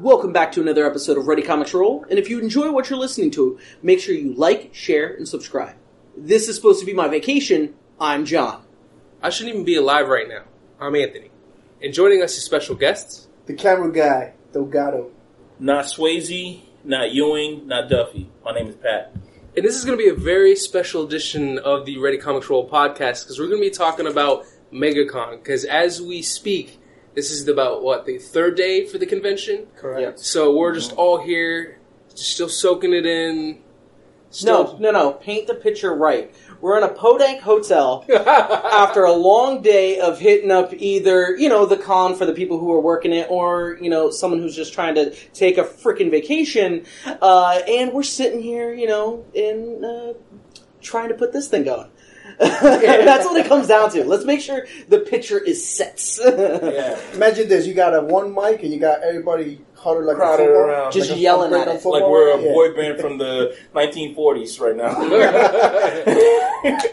Welcome back to another episode of Ready Comics Roll. And if you enjoy what you're listening to, make sure you like, share, and subscribe. This is supposed to be my vacation. I'm John. I shouldn't even be alive right now. I'm Anthony. And joining us is special guests. The camera guy, Delgado. Not Swayze, not Ewing, not Duffy. My name is Pat. And this is going to be a very special edition of the Ready Comics Roll podcast because we're going to be talking about MegaCon. Because as we speak, this is about, what, the third day for the convention? Correct. So we're just all here, just still soaking it in. Still, No, no, no. Paint the picture right. We're in a Podank hotel after a long day of hitting up either, you know, the con for the people who are working it or, you know, someone who's just trying to take a freaking vacation. Uh, and we're sitting here, you know, in, uh, trying to put this thing going. That's what it comes down to. Let's make sure the picture is set. Yeah. Imagine this: you got a one mic and you got everybody huddled like Crowded a football. around. Just like yelling like at it. Like we're a Yeah. boy band from the 1940s right now.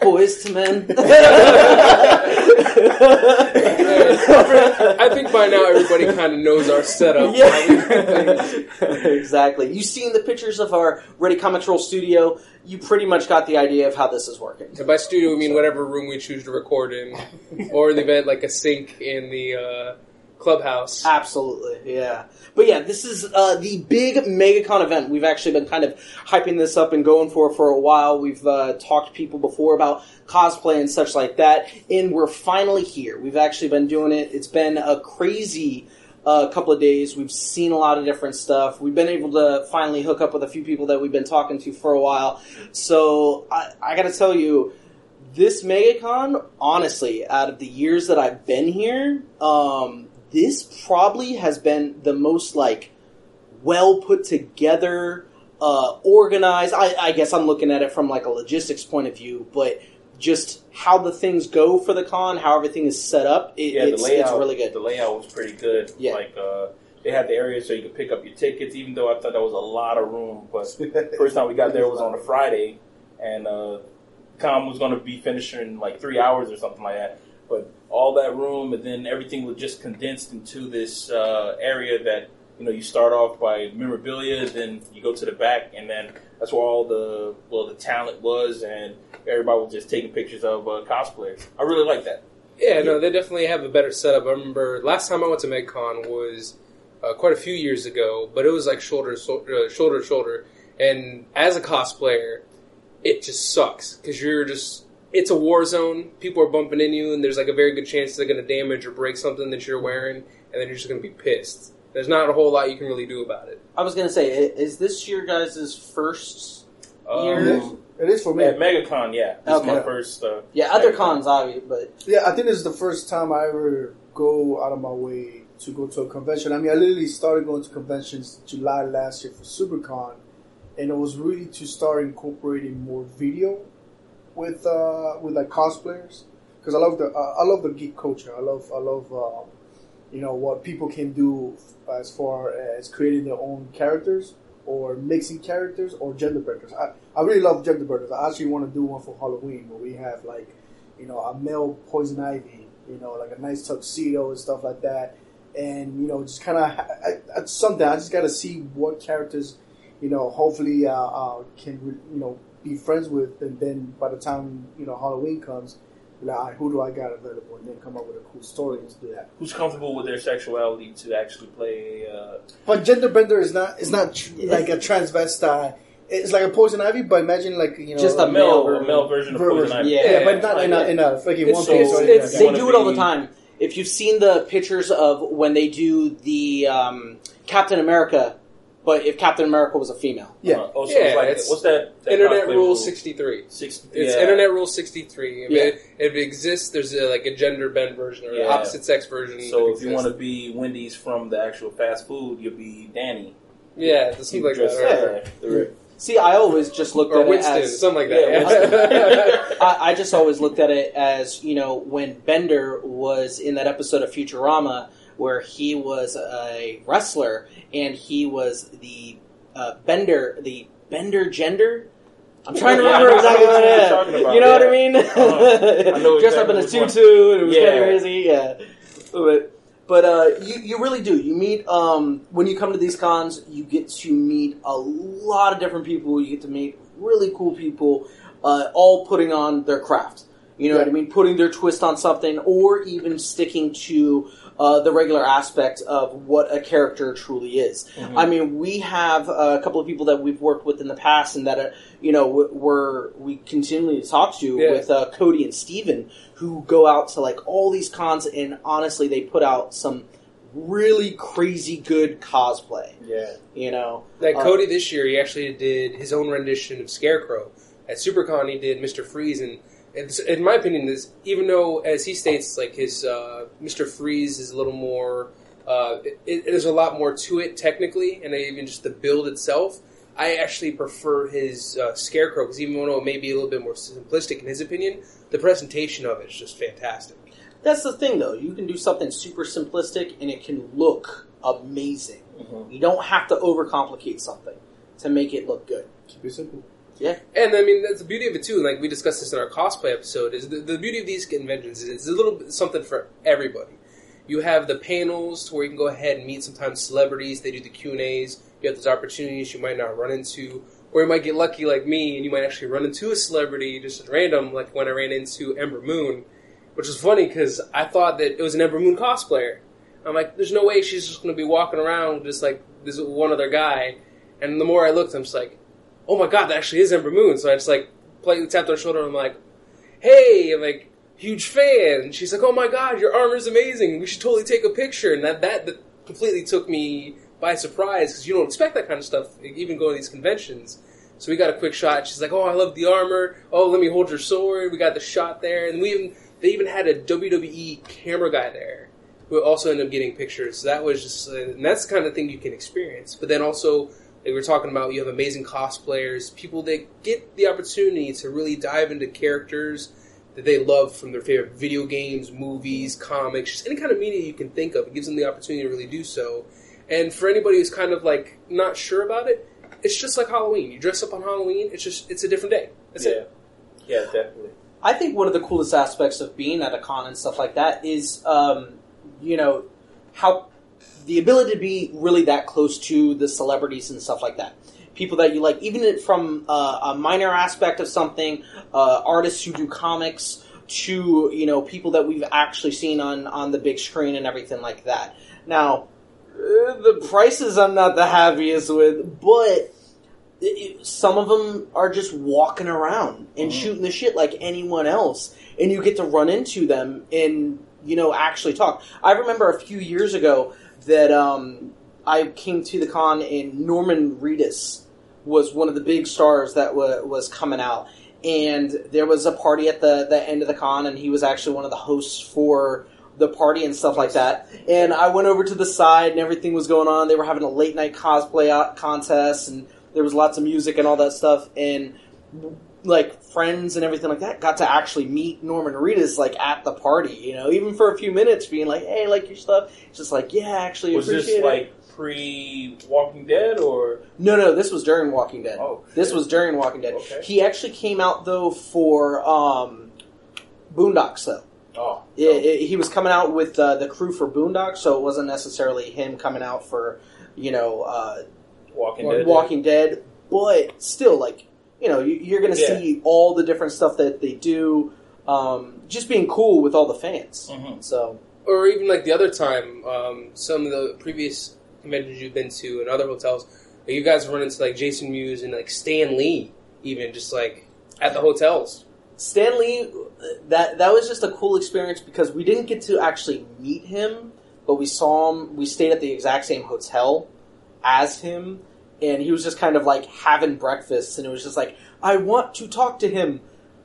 Boys to men. I think by now everybody kind of knows our setup. Yeah, exactly. You've seen the pictures of our Ready Comics Roll studio. You pretty much got the idea of how this is working. And by studio, we mean whatever room we choose to record in, or in the event like a sink in the uh, clubhouse. Absolutely, yeah. But yeah, this is uh, the big MegaCon event. We've actually been kind of hyping this up and going for for a while. We've uh, talked to people before about cosplay and such like that, and we're finally here. We've actually been doing it. It's been a crazy uh, couple of days. We've seen a lot of different stuff. We've been able to finally hook up with a few people that we've been talking to for a while. So I, I got to tell you, this MegaCon, honestly, out of the years that I've been here, um, this probably has been the most like well put together, uh, organized. I, I guess I'm looking at it from like a logistics point of view, but just how the things go for the con, how everything is set up, it, yeah, it's, the layout. it's really good. The layout was pretty good. Yeah. Like uh, they had the area so you could pick up your tickets. Even though I thought that was a lot of room, but first time we got there was on a Friday, and uh, com was going to be finishing in like three hours or something like that. But all that room, and then everything was just condensed into this uh, area that you know you start off by memorabilia, then you go to the back, and then that's where all the well the talent was, and everybody was just taking pictures of uh, cosplayers. I really like that. Yeah, no, they definitely have a better setup. I remember last time I went to MegaCon was uh, quite a few years ago, but it was like shoulder shoulder, uh, shoulder shoulder. And as a cosplayer, it just sucks because you're just it's a war zone. People are bumping in you, and there's like a very good chance they're going to damage or break something that you're wearing, and then you're just going to be pissed. There's not a whole lot you can really do about it. I was gonna say, is this your guys' first? Um, Years? It is for me. At MegaCon, yeah, this is Okay. my first. Uh, Yeah, other MegaCon. cons, obviously, but Yeah, I think this is the first time I ever go out of my way to go to a convention. I mean, I literally started going to conventions July last year for SuperCon, and it was really to start incorporating more video with uh, with like cosplayers because I love the uh, I love the geek culture. I love I love uh, you know what people can do as far as creating their own characters or mixing characters or gender benders. I, I really love gender benders. I actually want to do one for Halloween where we have like you know a male poison ivy, you know like a nice tuxedo and stuff like that, and you know just kind of something. I just got to see what characters you know hopefully uh, uh, can you know be friends with, and then by the time you know Halloween comes. Like, all right, who do I got available? And then come up with a cool story to do that. Who's comfortable with their sexuality to actually play? Uh, But gender bender is not is not tr- like a transvestite. It's like a poison ivy, but imagine like you know Just a a male, male a male version of ver- Poison version. Ivy. Yeah. yeah, but not like in a in a fucking It's- one piece. it's- or it's- they do it all the time. If you've seen the pictures of when they do the um, Captain America, but if Captain America was a female, Yeah. Uh, oh, so Yeah, it's like, it's what's that? that Internet Rule rule? 63. Six, It's yeah. Internet Rule 63. If, Yeah. it, if it exists, there's a, like a gender bend version or an Yeah. opposite sex version. So if you want to be Wendy's from the actual fast food, you'll be Danny. Yeah, something like that. yeah, the- see, I always just looked Or at Winston, it as something like Yeah, that. I, I just always looked at it as you know when Bender was in that episode of Futurama where he was a wrestler and he was the uh, Bender, the Bender gender. I'm trying to Yeah, remember I exactly what it talking about, You know what I mean? Uh-huh. I know Dressed up in a tutu and it was Yeah. kind of crazy. Yeah, but But uh, you, you really do. You meet um, when you come to these cons. You get to meet a lot of different people. You get to meet really cool people, uh, all putting on their craft. You know what I mean? Putting their twist on something, or even sticking to uh, the regular aspect of what a character truly is. I mean, we have a couple of people that we've worked with in the past, and that uh, you know we're we continually talk to Yeah. with uh, Cody and Steven, who go out to like all these cons, and honestly, they put out some really crazy good cosplay. Yeah. You know, Like Uh, Cody this year, he actually did his own rendition of Scarecrow. At SuperCon, he did Mister Freeze, and it's, in my opinion, this even though as he states, like his uh, Mister Freeze is a little more, uh, it, it, there's a lot more to it technically, and even just the build itself. I actually prefer his uh, Scarecrow because even though it may be a little bit more simplistic in his opinion, the presentation of it is just fantastic. that's the thing though. You can do something super simplistic, and it can look amazing. Mhm. You don't have to overcomplicate something to make it look good. Keep it simple. And I mean, that's the beauty of it too. Like we discussed this in our cosplay episode, is the, the beauty of these conventions is it's a little bit something for everybody. You have the panels to where you can go ahead and meet sometimes celebrities. They do the Q and A's. You have those opportunities you might not run into, or you might get lucky like me, and you might actually run into a celebrity just at random, like when I ran into Ember Moon, which was funny because I thought that it was an Ember Moon cosplayer. I'm like, there's no way she's just going to be walking around just like this one other guy. And the more I looked, I'm just like, oh my god, that actually is Ember Moon. So I just like politely tapped her shoulder and I'm like, hey, I'm like, huge fan. And she's like, oh my god, your armor's amazing. We should totally take a picture. And that, that, that completely took me by surprise because you don't expect that kind of stuff, even going to these conventions. So we got a quick shot. She's like, "Oh, I love the armor. Oh, let me hold your sword." We got the shot there, and we even they even had a WWE camera guy there who also ended up getting pictures. So that was just, uh, and that's the kind of thing you can experience. But then also, we were talking about, you have amazing cosplayers, people that get the opportunity to really dive into characters that they love from their favorite video games, movies, comics, just any kind of media you can think of. It gives them the opportunity to really do so. And for anybody who's kind of like not sure about it, it's just like Halloween. You dress up on Halloween. It's just it's a different day. That's yeah. it. Yeah, definitely. I think one of the coolest aspects of being at a con and stuff like that is, um, you know, how the ability to be really that close to the celebrities and stuff like that. People that you like, even from uh, a minor aspect of something, uh, artists who do comics, to you know people that we've actually seen on on the big screen and everything like that. Now, uh, the prices I'm not the happiest with, but it, some of them are just walking around and shooting the shit like anyone else, and you get to run into them and you know actually talk. I remember a few years ago that um, I came to the con and Norman Reedus was one of the big stars that wa was coming out, and there was a party at the the end of the con, and he was actually one of the hosts for the party and stuff like that. And I went over to the side, and everything was going on. They were having a late night cosplay contest, and there was lots of music and all that stuff. And like friends and everything like that got to actually meet Norman Reedus like at the party. You know, even for a few minutes, being like, "Hey, like your stuff." It's just like, "Yeah, actually, Was appreciate this it." like pre Walking Dead or? No, no, this was during Walking Dead. Oh, This shit. was during Walking Dead. Okay. He actually came out though for um, Boondocks though. Oh, Yeah, it- he was coming out with uh, the crew for Boondocks, so it wasn't necessarily him coming out for you know uh, Walking Dead. Walking Dead, but still, like you know, you, you're going to Yeah. see all the different stuff that they do. Um, just being cool with all the fans. Mhm. So Or even like the other time, um, some of the previous conventions you've been to and other hotels, like, you guys run into like Jason Mewes and like Stan Lee, even just like at the hotels. Stan Lee, that that was just a cool experience because we didn't get to actually meet him, but we saw him. We stayed at the exact same hotel as him, and he was just kind of like having breakfast, and it was just like, I want to talk to him,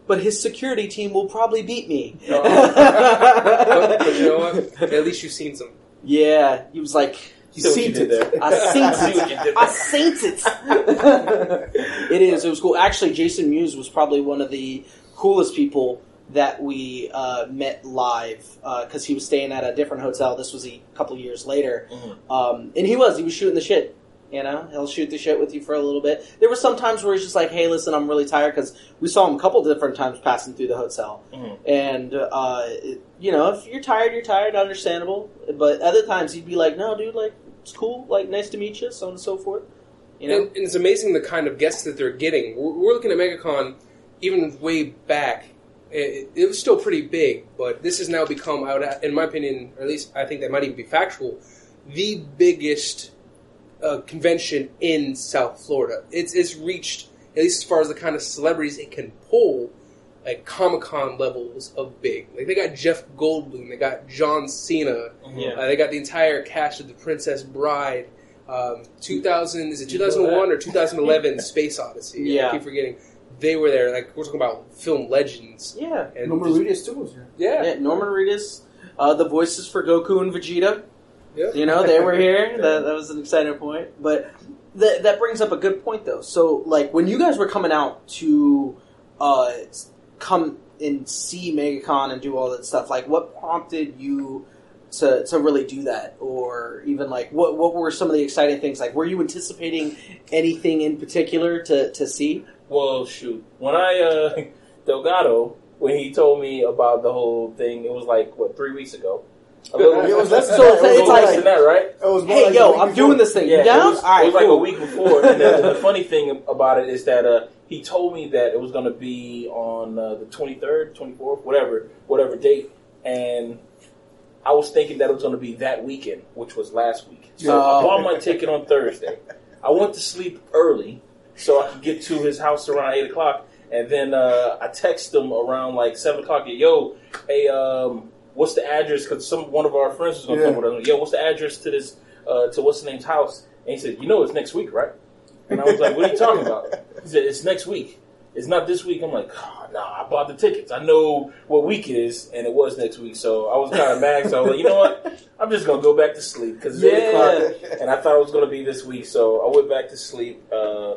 but his security team will probably beat me. Oh. But, but you know what? At least you've seen some. Yeah, he was like, See what you "Seen it. there. I seen See what you it. I there. seen it. it is. It was cool. Actually, Jason Mewes was probably one of the coolest people that we uh, met live because he was staying at a different hotel. This was a couple years later, Mhm. um, and he was he was shooting the shit. You know, he'll shoot the shit with you for a little bit. There were some times where he's just like, "Hey, listen, I'm really tired," because we saw him a couple different times passing through the hotel. Mhm. And uh, it- you know, if you're tired, you're tired. Understandable. But other times he'd be like, "No, dude, like it's cool. Like nice to meet you," so on and so forth. You know, And, and it's amazing the kind of guests that they're getting. We're, we're looking at MegaCon even way back. It, it was still pretty big, but this has now become, I would, in my opinion, or at least I think that might even be factual, the biggest uh, convention in South Florida. It's it's reached at least as far as the kind of celebrities it can pull, like Comic Con levels of big. Like they got Jeff Goldblum, they got John Cena, Yeah. uh, they got the entire cast of The Princess Bride. Um, 2000 is it 2001 or 2011 Space Odyssey? Yeah. I keep forgetting. They were there. Like we're talking about film legends. yeah. And Norman just- Reedus too was here. yeah, Yeah, Norman Reedus, uh, the voices for Goku and Vegeta. Yeah. You know, they were here. that, that was an exciting point. But that that brings up a good point, though. So, like, when you guys were coming out to uh, come and see MegaCon and do all that stuff, like, what prompted you to to really do that, or even like, what what were some of the exciting things? Like, were you anticipating anything in particular to to see? Well, shoot. When I uh, Delgado, when he told me about the whole thing, it was like what three weeks ago. A little, It was less than So that. it's It was like- less than than that, right? It was Hey, like yo, a week I'm before. doing this thing. Yeah, you down? it was, all right, it was like a week before. And the, the funny thing about it is that uh, he told me that it was going to be on uh, the 23rd, 24th, whatever, whatever date, and I was thinking that it was going to be that weekend, which was last week. So I Oh. bought my ticket on Thursday. I went to sleep early so I could get to his house around eight o'clock, and then uh, I text him around like seven o'clock. Yo, hey, um, what's the address? Because some one of our friends was gonna Yeah. come with us. Yo, what's the address to this uh, to what's the name's house? And he said, you know, it's next week, right? And I was like, what are you talking about? He said, it's next week. It's not this week. I'm like, oh, nah, I bought the tickets. I know what week it is, and it was next week. So I was kind of mad. So I was like, you know what? I'm just gonna go back to sleep because it's eight o'clock, and I thought it was gonna be this week. So I went back to sleep. Uh,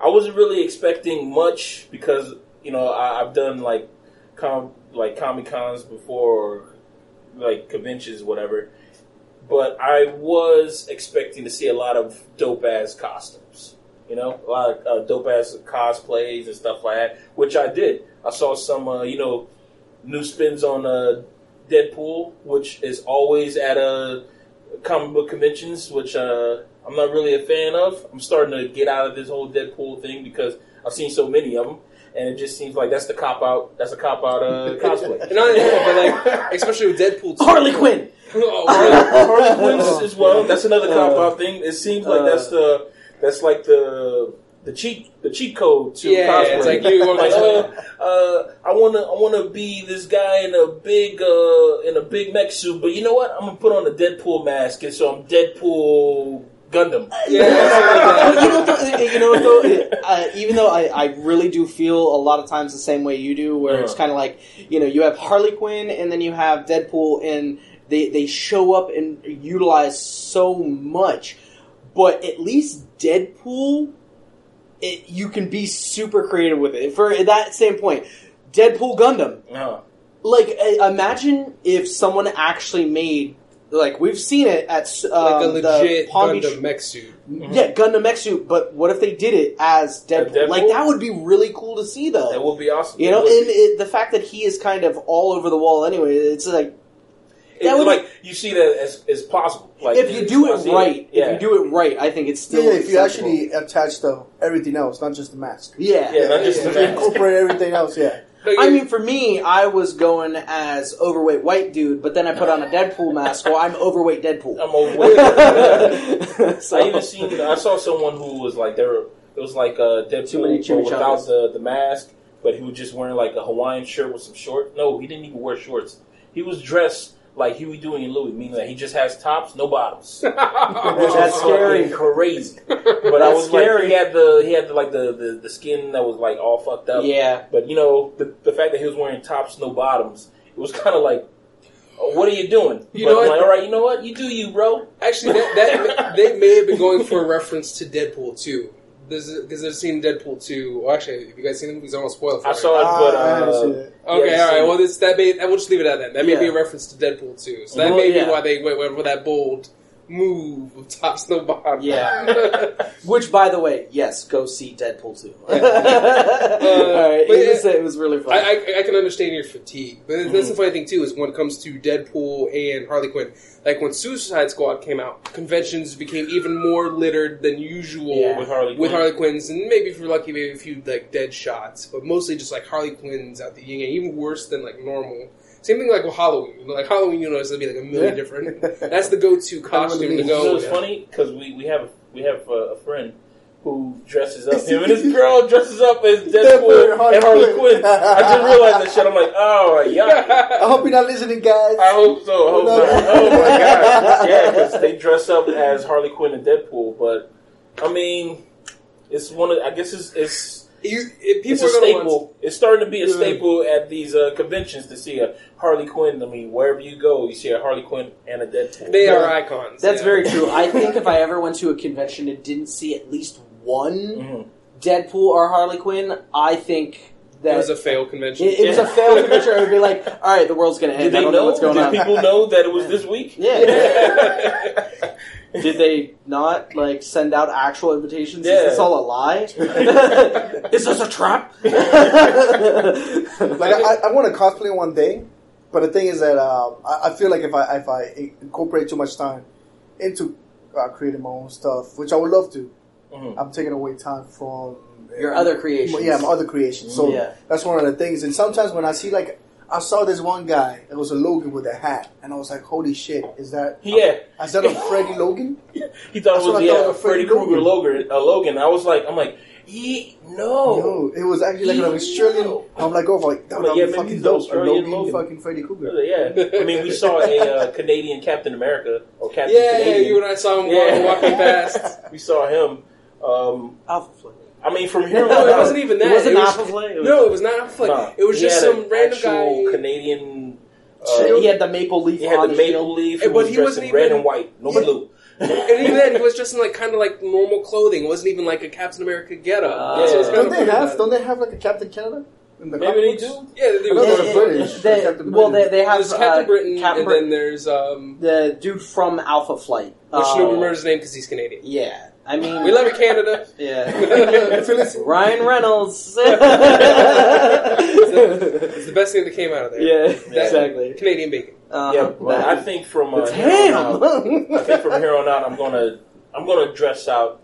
I wasn't really expecting much because you know I, I've done like com like comic cons before, or like conventions, whatever. But I was expecting to see a lot of dope ass costumes. You know, a lot of uh, dope ass cosplays and stuff like that, which I did. I saw some, uh, you know, new spins on uh, Deadpool, which is always at a comic book conventions, which uh, I'm not really a fan of. I'm starting to get out of this whole Deadpool thing because I've seen so many of them, and it just seems like that's the cop out. That's a cop out uh, cosplay. And not only but like especially with Deadpool, too. Harley Quinn. oh, Harley. Harley Quinn as well. That's another cop out thing. It seems like Uh, that's the that's like the the cheat the cheat code to Yeah, cosplay. it's like you want like, to. uh, uh, I wanna I wanna be this guy in a big uh, in a big mech suit, but you know what? I'm gonna put on a Deadpool mask, and so I'm Deadpool Gundam. Yeah, you know, though, you know though? Uh, even though I, I really do feel a lot of times the same way you do, where it's Uh-huh. kind of like you know you have Harley Quinn and then you have Deadpool, and they they show up and utilize so much, but at least Deadpool, it, you can be super creative with it. For that same point, Deadpool Gundam, Uh, like uh, imagine if someone actually made. Like we've seen it at um, like a the legit Palm Gundam Beach mech suit. yeah, Gundam mech suit, but what if they did it as Deadpool? Deadpool? Like that would be really cool to see, though. that would be awesome. you know, It and it, the fact that he is kind of all over the wall anyway, it's like It's that would- like you see that as, as possible. Like if you do it see right, yeah. if you do it right, I think it's Yeah, still if you actually attach the everything else, not just the mask. yeah, Yeah, not just If the mask. incorporate everything else, yeah. I mean, for me, I was going as overweight white dude, but then I put on a Deadpool mask, Well, I'm overweight Deadpool. I'm overweight. so, I even seen. I saw someone who was like there. It was like uh, Too many Deadpool but without the the mask, but he was just wearing like a Hawaiian shirt with some shorts. No, he didn't even wear shorts. He was dressed like Huey, Dewey, and Louie, meaning that he just has tops, no bottoms. Which That's is scary. fucking crazy. But I was scary. like, he had the he had the, like the, the the skin that was like all fucked up. yeah, But you know, the the fact that he was wearing tops, no bottoms, it was kind of like. "Oh, What are you doing? You but know I'm what? like, all right, you know what? You do you, bro. Actually, that, that they may have been going for a reference to Deadpool 2. Because they've seen Deadpool 2. Well, actually, have you guys seen him? He's almost spoiled for I it. saw it, but Ah, I haven't uh, seen it. Okay, Yeah, all right. so- Well, this that may we'll just leave it at that. That may be a reference to Deadpool 2. So that Well, may be why they went, went with that bold move of top snow bottom. Yeah. Which, by the way, yes, go see Deadpool 2. Alright, but it, was, it was really fun. I, I, I can understand your fatigue, but that's the mm-hmm. funny thing too is when it comes to Deadpool and Harley Quinn. Like when Suicide Squad came out, conventions became even more littered than usual Yeah. With Harley with Quinn. Harley Quinns, and maybe if you're lucky, maybe a few like dead shots, but mostly just like Harley Quinns out the yin, yang, even worse than like normal. Same thing like with Halloween. Like Halloween, you know, it's gonna be like a million different. That's the go-to costume to means. You know, go. it's with. funny because we, we have we have uh, a friend who dresses up. Him and his girl dresses up as Deadpool and Harley Quinn. Quinn. I just realized that shit. I'm like, oh yeah. I hope you're not listening, guys. I hope so. I hope No. not. Oh my god. Yeah, because they dress up as Harley Quinn and Deadpool. But I mean, it's one of. I guess it's it's. You, if people It's a are staple. want- It's starting to be a Yeah. staple at these uh, conventions to see a Harley Quinn. I mean, wherever you go, you see a Harley Quinn and a Deadpool. they are Yeah. icons. That's yeah. very true. I think if I ever went to a convention and didn't see at least one Mhm. Deadpool or Harley Quinn, I think that It was a fail convention. it, it was a fail convention. I would be like, all right, the world's going to end. I they don't know? know what's going Did on. people know that it was this week? Yeah. Did they not like send out actual invitations? Yeah. Is this all a lie? Is this a trap? like I, I want to cosplay one day, but the thing is that uh, I, I feel like if I if I incorporate too much time into uh, creating my own stuff, which I would love to, Mhm. I'm taking away time from Your other creations. Yeah, my other creations. So Yeah. that's one of the things. And sometimes when I see like. I saw this one guy. It was a Logan with a hat, and I was like, "Holy shit! Is that Yeah. Is that a Freddy Logan?" He thought That's it was what I yeah, thought of Freddy Freddy Krueger Logan. Uh, Logan. I was like, I'm like, ye, no. No, it was actually like an Australian. No. I'm like, oh, like that I'm would like, yeah, fucking he's dope. A Australian Logan, Logan. fucking Freddy Krueger. Yeah, I mean, we saw a uh, Canadian Captain America or Captain yeah, yeah, Canadian. you and I saw him Yeah. walking past. we saw him. Um, Alpha Flame. I mean, from here on No, it wasn't even that. It wasn't was, Alpha Flame. No, it was not Alpha Flame. no, It was he just some an random actual guy. Canadian. he Uh, had the maple leaf he had on the maple shield. leaf. He but was he wasn't in red even- and white, no Yeah. blue. and even then, he was just in like kind of like normal clothing. It wasn't even like a Captain America getup. Uh, Yeah. kind Don't of they have? about. Don't they have like a Captain Canada? In the Maybe they comics? do. Yeah, they I know were- they're British. They- Captain well, Britain. they, they have There's Captain uh, Britain, Captain and Brit- then there's um, the dude from Alpha Flight. which Uh, nobody remembers his name because he's Canadian. Yeah, I mean, We love you, Canada. Yeah, Ryan Reynolds. It's the best thing that came out of there. yeah, That- exactly. Canadian bacon. Uh, Yeah, but I think from uh, it's here on out. I think from here on out, I'm gonna I'm gonna dress out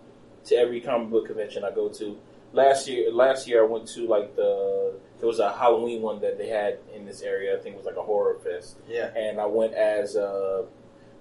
to every comic book convention I go to. Last year, last year I went to like the there was a Halloween one that they had in this area. I think it was like a horror fest, yeah. and I went as uh,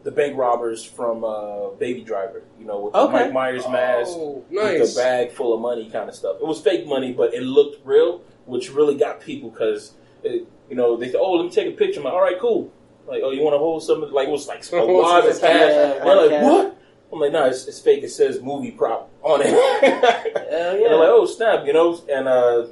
the bank robbers from uh, Baby Driver. You know, with Okay. the Mike Myers mask, Oh, with the bag full of money kind of stuff. It was fake money, but it looked real, which really got people because you know they said, "Oh, let me take a picture." I'm like, "All right, cool." Like, "Oh, you want to hold something?" Like it was like a Hold lot of some cash. cash. And they're like, "What?" I'm like, "No, it's, it's fake. It says movie prop on it." Hell And yeah. they're like, "Oh, snap!" You know, and uh,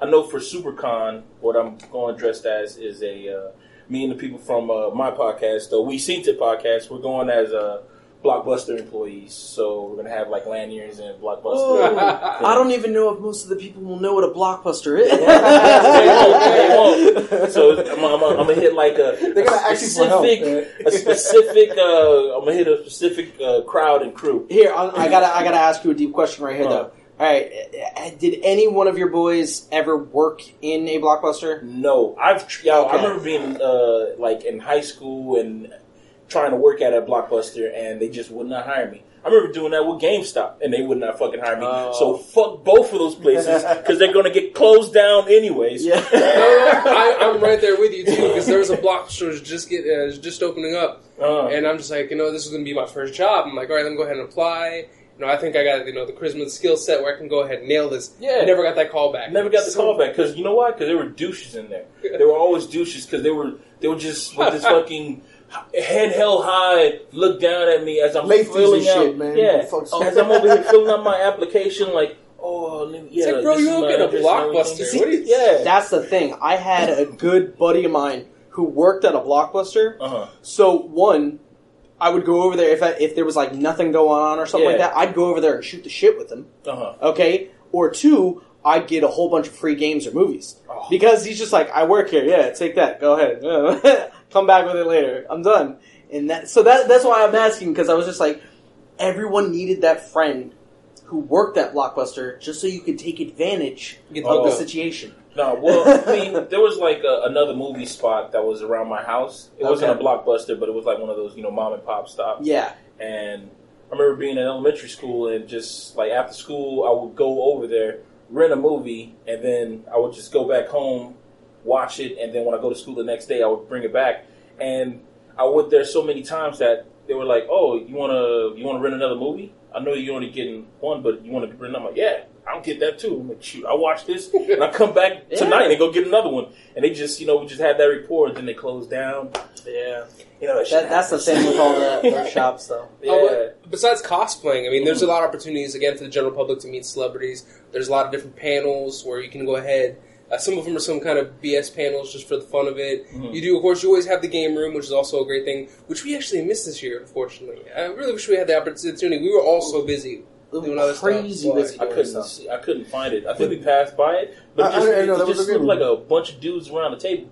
I know for SuperCon, what I'm going dressed as is a uh, me and the people from uh, my podcast, the We Seen It podcast. We're going as a Blockbuster employees, so we're gonna have like lanyards and Blockbuster. Whoa. I don't even know if most of the people will know what a blockbuster is. They won't, they won't. So I'm, I'm, I'm gonna hit like a, a ask help, specific, a specific. Uh, I'm gonna hit a specific uh, crowd and crew. Here, I, I gotta, I gotta ask you a deep question right here, Uh. though. All right, uh, did any one of your boys ever work in a blockbuster? No, I've tr- yo, I remember being uh, like in high school and trying to work at a blockbuster, and they just would not hire me. I remember doing that with GameStop, and they would not fucking hire me. Oh. So fuck both of those places because they're gonna get closed down anyways. No, no, I, I'm right there with you too because there's a blockbuster just get uh, just opening up, Uh, and I'm just like, you know, this is going to be my first job. I'm like, all right, let me go ahead and apply. You know, I think I got you know the charisma, the skill set where I can go ahead and nail this. Yeah. I never got that call back. Never got the So- call back because you know why? Because there were douches in there. There were always douches because they were they were just with this fucking head held high, look down at me as I'm Late filling out. shit, man. Yeah, Fuck as I'm over here filling out my application, like, oh, let me- yeah, It's like, bro, you is don't get a Blockbuster. everything. What do you- Yeah. That's the thing. I had a good buddy of mine who worked at a blockbuster. Uh huh. So one, I would go over there if I, if there was like nothing going on or something like that. I'd go over there and shoot the shit with him. Uh huh. Okay, or two, I'd get a whole bunch of free games or movies Oh. because he's just like, I work here. Yeah, take that. Go ahead. Come back with it later. I'm done. and that so that that's why I'm asking because I was just like, everyone needed that friend who worked at Blockbuster just so you could take advantage Get of the the- situation. No, well, I mean, there was like a, another movie spot that was around my house. It wasn't a blockbuster, but it was like one of those, you know, mom and pop stops. Yeah, And I remember being in elementary school and just like after school, I would go over there, rent a movie, and then I would just go back home, watch it, and then when I go to school the next day, I would bring it back. And I went there so many times that they were like, "Oh, you wanna you wanna rent another movie? I know you're only getting one, but you want to rent?" I'm like, "Yeah." I'll get that too. I'm like, shoot, I watch this and I come back tonight and go get another one. And they just, you know, we just had that rapport and then they closed down. yeah. You know, that, That, that's the happens. same with all the, the shops, though. Yeah. Oh, besides cosplaying, I mean, there's a lot of opportunities again for the general public to meet celebrities. There's a lot of different panels where you can go ahead. Uh, some of them are some kind of BS panels just for the fun of it. Mhm. You do, of course, you always have the game room, which is also a great thing, which we actually missed this year, unfortunately. I really wish we had the opportunity. We were all so busy doing other stuff. Crazy I couldn't see, I couldn't find it. I think we passed by it, but I- it just, I- I know, it was just looked like a bunch of dudes around the table.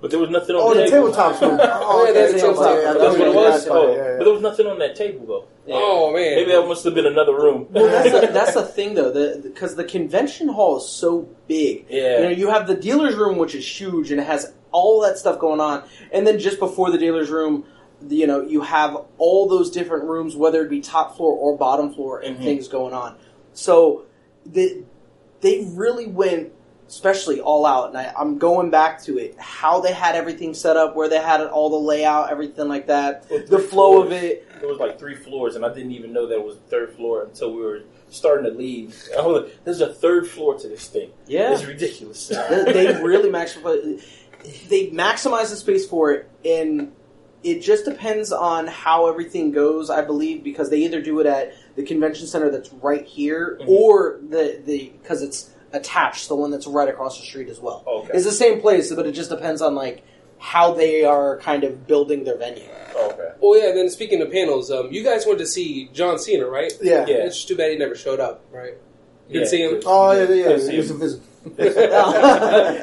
But there was nothing on Oh, the the table. tabletops room. Oh, yeah, the tabletop. yeah, yeah, That's what it was. Oh, yeah, yeah. but there was nothing on that table though. Oh, man. Maybe that must have been another room. Well, that's the, that's the thing though, because the, convention hall is so big. Yeah. You know, you have the dealer's room, which is huge, and it has all that stuff going on. And then just before the dealer's room, the- you know, you have all those different rooms, whether it be top floor or bottom floor, and Mhm. things going on. So they they really went, especially all out. And I, I'm going back to it, how they had everything set up, where they had it, all the layout, everything like that, Well, the flow of floors. it. There was like three floors, and I didn't even know that it was the third floor until we were starting to leave. Like, "There's a third floor to this thing. Yeah. It's ridiculous." they they really maximize they maximize the space for it and it just depends on how everything goes i believe because they either do it at the convention center that's right here Mhm. or the the because it's attached the one that's right across the street as well Okay. it's the same place but it just depends on like how they are kind of building their venue okay. Oh, yeah, and then speaking of panels, um, you guys went to see John Cena, right? Yeah. Yeah. It's just too bad he never showed up, right? You didn't see him? Oh, yeah, yeah, yeah. Couldn't was him. invisible.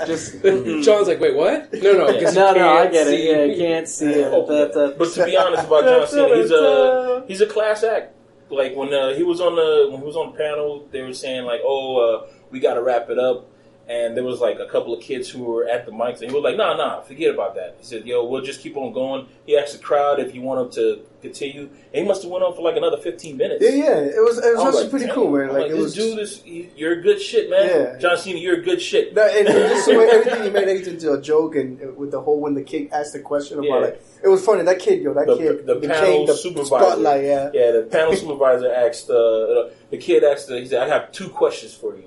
just John's like, wait, what? No, no, because no no i can't get it yeah you can't see it Oh, but, uh, But to be honest about John Cena, he's a he's a class act. Like when uh, he was on the when he was on the panel, they were saying like, "Oh, uh, we got to wrap it up." And there was like a couple of kids who were at the mics, and he was like, "Nah, nah, forget about that." He said, "Yo, we'll just keep on going." He asked the crowd if you want him to continue, and he must have went on for like another fifteen minutes. Yeah, yeah. It was, it was was actually like, pretty "Damn." cool, man. Like, like, it this was. dude is you're a good shit, man. Yeah. John Cena, you're a good shit. No, and, just the way everything he made everything into a joke, and with the whole when the kid asked the question about Yeah. like it was funny. That kid, yo, that The- kid the became panel the supervisor. spotlight. Yeah, Yeah, the panel supervisor asked uh, the kid asked the, he said, "I have two questions for you."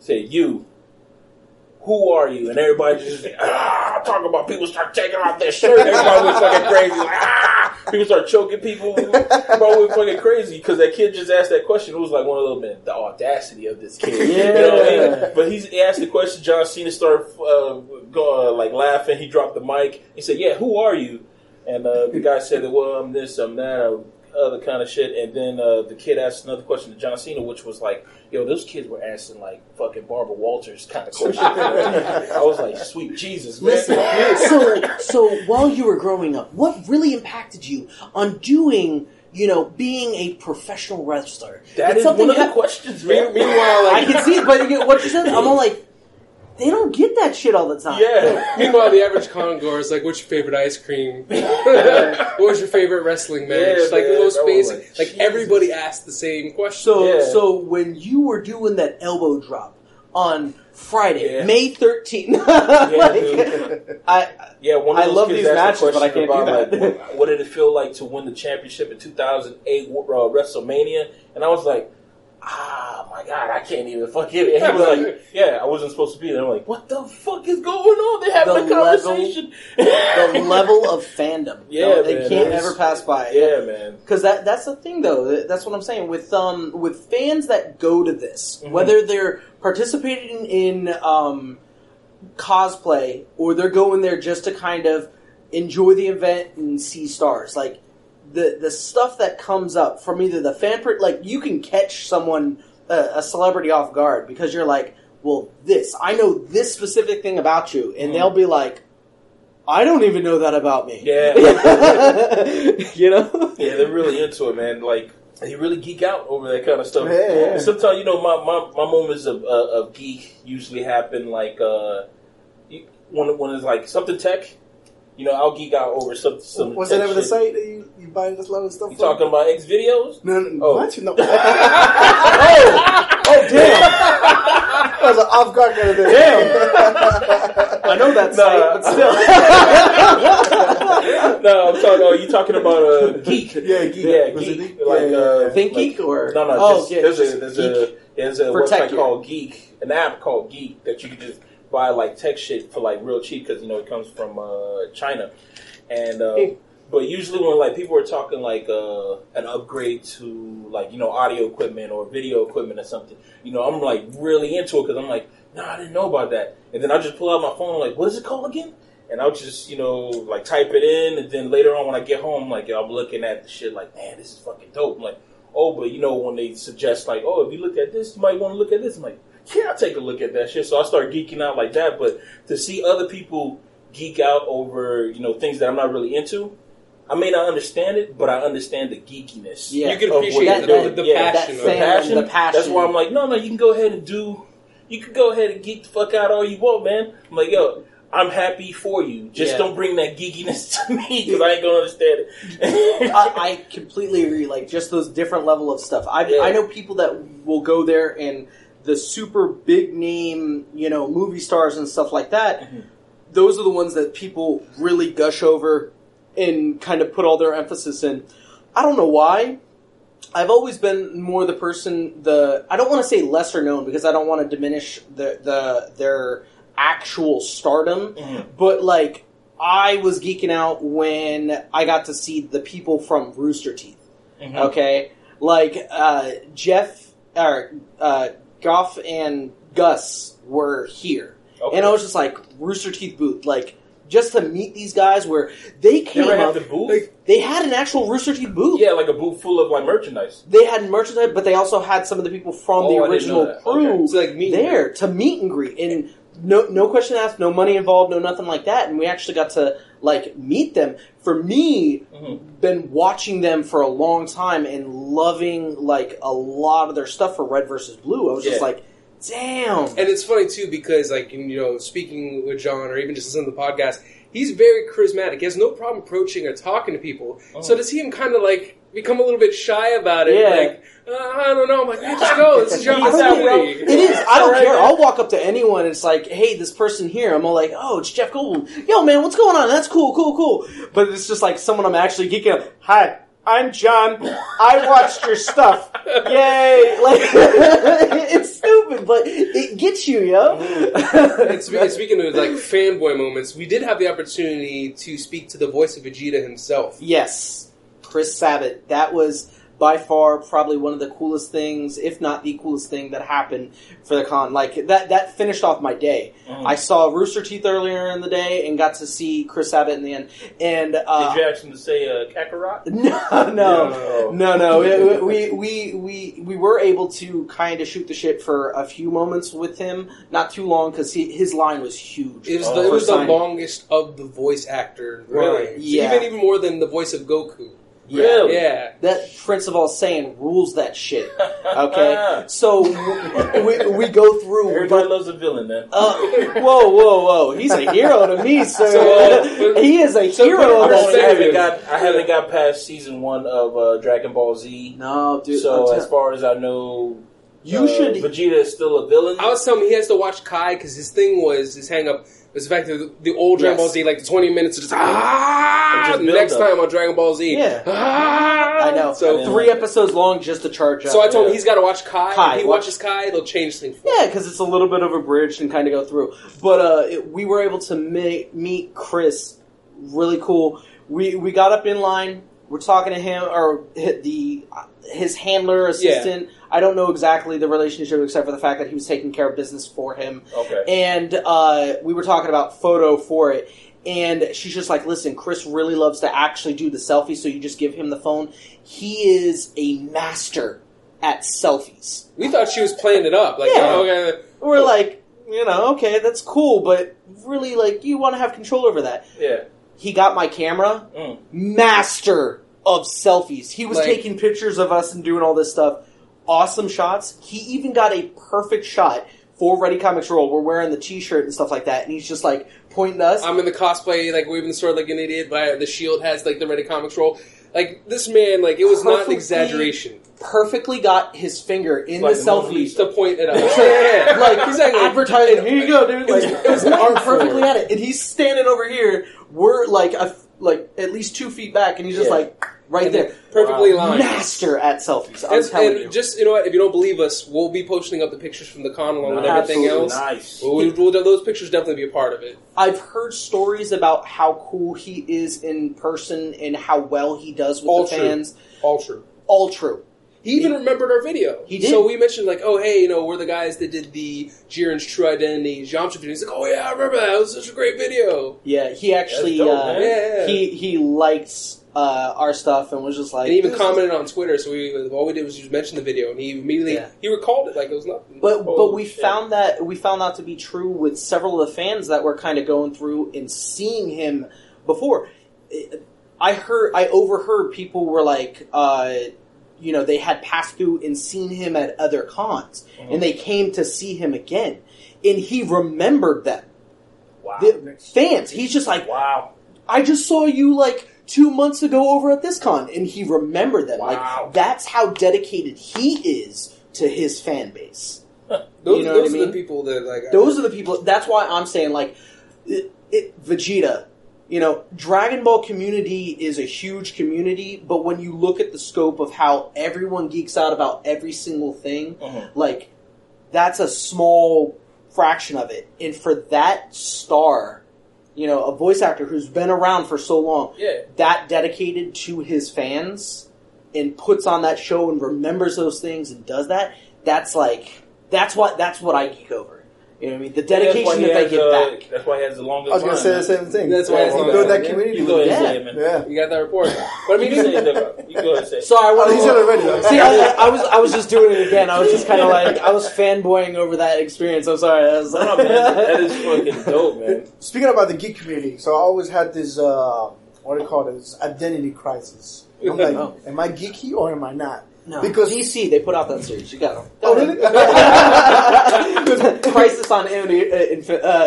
Say "You, who are you?" And everybody just ah, talking about people start taking off their shirt. Everybody was fucking crazy. Like, ah! People start choking people. Everybody was fucking crazy because that kid just asked that question. It was like one of them, the audacity of this kid. You know what I mean? Yeah. But he's, he asked the question. John Cena started uh, go, uh, like laughing. He dropped the mic. He said, "Yeah, who are you?" And uh, the guy said, "Well, I'm this, I'm that, I'm other kind of shit." And then uh, the kid asked another question to John Cena, which was like, "Yo, those kids were asking like fucking Barbara Walters kind of questions." I was like, "Sweet Jesus, man!" Listen, so so while you were growing up, what really impacted you on doing, you know, being a professional wrestler? that is one of the hap- questions, man. Meanwhile, I can see it, but you- what you said, I'm all like, they don't get that shit all the time. yeah. meanwhile, the average Congoer is like, "What's your favorite ice cream? what was your favorite wrestling match?" Yeah, like man, the most basic. like, Like, everybody asked the same question. So Yeah. so when you were doing that elbow drop on Friday, Yeah. May 13th, like, dude. I Yeah, one of I those love kids these asked a matches, but I question can't do about, that. Like, what, what did it feel like to win the championship in 2008 uh, WrestleMania? And I was like, ah, my God, I can't even fucking. And he was like, yeah, I wasn't supposed to be there. I'm like, what the fuck is going on? They're having The a level- conversation. the level of fandom, Yeah, they man, can't ever pass by. yeah, man. Because that that's the thing, though. That- That's what I'm saying with um with fans that go to this, Mhm. whether they're participating in um cosplay or they're going there just to kind of enjoy the event and see stars. Like the the stuff that comes up from either the fan, per- like you can catch someone uh, a celebrity off guard because you're like, well, this I know this specific thing about you, and Mhm. they'll be like. I don't even know that about me. Yeah. you know? Yeah, they're really into it, man. Like they really geek out over that kind of stuff. Yeah, yeah. Sometimes you know my my, my moments of uh, of geek usually happen like uh, when when it's like something tech. You know, I'll geek out over some some. Tech that ever the site that you, you buy this lot of stuff You from? talking about X videos? No, no, Oh. what? No. oh, oh, damn! That was an off guard kind of thing. Damn! I know that Nah. site, but still. no, I'm talking. Oh, you talking about uh, geek? Yeah, geek. Yeah, Was it geek. geek? Like Yeah, yeah, uh, yeah. Think like- Geek or No, no. Oh, just, yeah, there's just a there's Geek. a there's a For tech website gear. called Geek, an app called Geek that you can just buy like tech shit for like real cheap because you know it comes from uh, China, and uh, Hey. But usually when like people are talking like uh, an upgrade to like you know audio equipment or video equipment or something, you know I'm like really into it because I'm like, nah, I didn't know about that, and then I just pull out my phone like, what is it called again? And I'll just, you know, like type it in, and then later on when I get home, like I'm looking at the shit, like, man, this is fucking dope. I'm like, oh, but you know, when they suggest like, oh, if you look at this, you might want to look at this. I'm like, yeah, I'll take a look at that shit. So I start geeking out like that. But to see other people geek out over, you know, things that I'm not really into, I may not understand it, but I understand the geekiness. Yeah. You can appreciate that- the, that- the yeah, passion. that of it. fan- passion, the passion. That's why I'm like, no, no, you can go ahead and do. You can go ahead and geek the fuck out all you want, man. I'm like, yo, I'm happy for you. Just Yeah. don't bring that geekiness to me because I ain't gonna understand it. I, I completely agree. Like just those different level of stuff. I Yeah. I know people that will go there and the super big name, you know, movie stars and stuff like that. Mhm. Those are the ones that people really gush over and kind of put all their emphasis in. I don't know why. I've always been more the person the I don't want to say lesser known because I don't want to diminish the the their actual stardom, Mhm. but like I was geeking out when I got to see the people from Rooster Teeth. Mhm. Okay, like uh, Jeff or uh, Goff and Gus were here, Okay. and I was just like Rooster Teeth booth, like just to meet these guys where they They came ever have up. the booth? Like, they had an actual Rooster Teeth booth. yeah, like a booth full of like merchandise. They had merchandise, but they also had some of the people from Oh, the original crew Okay. It's like meet and there to meet and greet, and no no question asked, no money involved, no nothing like that, and we actually got to like meet them. For me, Mhm. been watching them for a long time and loving like a lot of their stuff for Red versus Blue. I was just like, damn. And it's funny too because, like, you know, speaking with John or even just listening to the podcast, he's very charismatic. He has no problem approaching or talking to people. So Oh. to see him kind of like become a little bit shy about it, Yeah. like, uh, I don't know, I'm like, man, just go. This is your I don't know, opportunity. It is. I don't Alright, care. man. I'll walk up to anyone. It's like, hey, this person here. I'm all like, oh, it's Jeff Goldblum. Yo, man, what's going on? That's cool, cool, cool. But it's just like someone I'm actually geeking out. Hi, I'm John. I watched your stuff. Yay! Like, it's stupid, but it gets you, yo. Mm. And spe- and speaking of like fanboy moments, we did have the opportunity to speak to the voice of Vegeta himself. Yes, Chris Sabat. That was by far probably one of the coolest things, if not the coolest thing that happened for the con. Like that, that finished off my day. Mhm. I saw Rooster Teeth earlier in the day and got to see Chris Sabat in the end. And uh, Did you ask him to say uh, Kakarot? no, no, No. no, no. We, we we we were able to kind of shoot the shit for a few moments with him, not too long because his line was huge. It was, Oh. the, it was the longest of the voice actor Really? lines. Yeah. Even even more than the voice of Goku. Yeah. Really? Yeah. That Prince of All Saiyan rules that shit. Okay, so we, we go through. we Everybody go- loves a villain, man. Uh, whoa, whoa, whoa! He's a hero to me, sir. So, uh, he is a so hero put of I, that only perspective. series. haven't got I haven't got past season one of uh, Dragon Ball Z. No, dude. so I'm as far as I know, you uh, should. Vegeta is still a villain. I was telling him he has to watch Kai because his thing was his hang up was the fact that the, the old Dragon Yes. Ball Z, like the 20 minutes, of just ah, Just the build next up. time on Dragon Ball Z. Yeah. ah, I know. So, didn't three like it. episodes long just to charge up. so I told him he's got to watch Kai. Kai, if he watch- watches Kai, they'll change things for Yeah, because it's a little bit of a bridge and kind of go through. But uh, it, we were able to ma- meet Chris. Really cool. We we got up in line. We're talking to him or the his handler assistant. I don't know exactly the relationship except for the fact that he was taking care of business for him. okay. and uh, we were talking about photo for it. And she's just like, listen, Chris really loves to actually do the selfie, so you just give him the phone. He is a master at selfies. We thought she was playing it up. Like, Yeah. oh, okay. We're like, you know, okay, that's cool, but really, like, you want to have control over that. Yeah. He got my camera, Mm. master of selfies. He was Like- taking pictures of us and doing all this stuff. Awesome shots. He even got a perfect shot for Ready Comics Roll. We're wearing the T-shirt and stuff like that, and he's just like pointing us. I'm in the cosplay, like waving the sword like an idiot, but the shield has like the Ready Comics roll. Like this man, like it was not an exaggeration perfectly got his finger in Like the selfie. To point it out. yeah, yeah. like exactly. advertising. Here you go, dude. Like It was- it was perfectly at it, and he's standing over here. We're like a, like at least two feet back, and he's just Yeah. like right And there, perfectly Wow. lined. master at selfies. I'm And, telling and you. just you know what, if you don't believe us, we'll be posting up the pictures from the con along with everything Absolutely. else. Nice. We'll, we'll, those pictures definitely be a part of it. I've heard stories about how cool he is in person and how well he does with All the true. fans. All true. All true. He even remembered our video. He did. So we mentioned like, oh hey, you know, we're the guys that did the Jiren's True Identity geometry video. He's like, oh yeah, I remember that. It was such a great video. Yeah, he actually dope, uh, man. Yeah. he he liked uh, our stuff and was just like And he even commented on Twitter. So we all we did was just mention the video, and he immediately Yeah. he recalled it like it was nothing. But Oh, but we shit. found that we found that to be true with several of the fans that were kind of going through and seeing him before. I heard I overheard people were like, uh, you know, they had passed through and seen him at other cons, uh-huh. and they came to see him again, and he remembered them. Wow. The fans, he's just like, wow. I just saw you like two months ago over at this con, and he remembered them. Wow. Like that's how dedicated he is to his fan base. those you know what those I are the people that like Those are the people. That's why I'm saying like it, it, Vegeta. You know, Dragon Ball community is a huge community, but when you look at the scope of how everyone geeks out about every single thing, Mhm. like that's a small fraction of it. And for that star, you know, a voice actor who's been around for so long, yeah. that dedicated to his fans and puts on that show and remembers those things and does that, that's like that's what that's what I geek over. You know what I mean? The dedication That's why he that they give back. That's why he has the longest. I was gonna line, say the same thing. That's why yeah, it's he not that that community. You go ahead and Yeah. say it, man. Yeah. You got that report. But I mean, You say it, Deborah. You go ahead and say it. Sorry, I Oh, wasn't. he said already. though. See, I, I was I was just doing it again. I was just kind of like I was fanboying over that experience. I'm sorry. I was, No, man, that is fucking dope, man. Speaking about the geek community, so I always had this uh, what do you call it? This identity crisis. I'm like, Oh. am I geeky or am I not? No, Because- DC they put out that series. You got them. Oh, really? Crisis on Infinite, uh,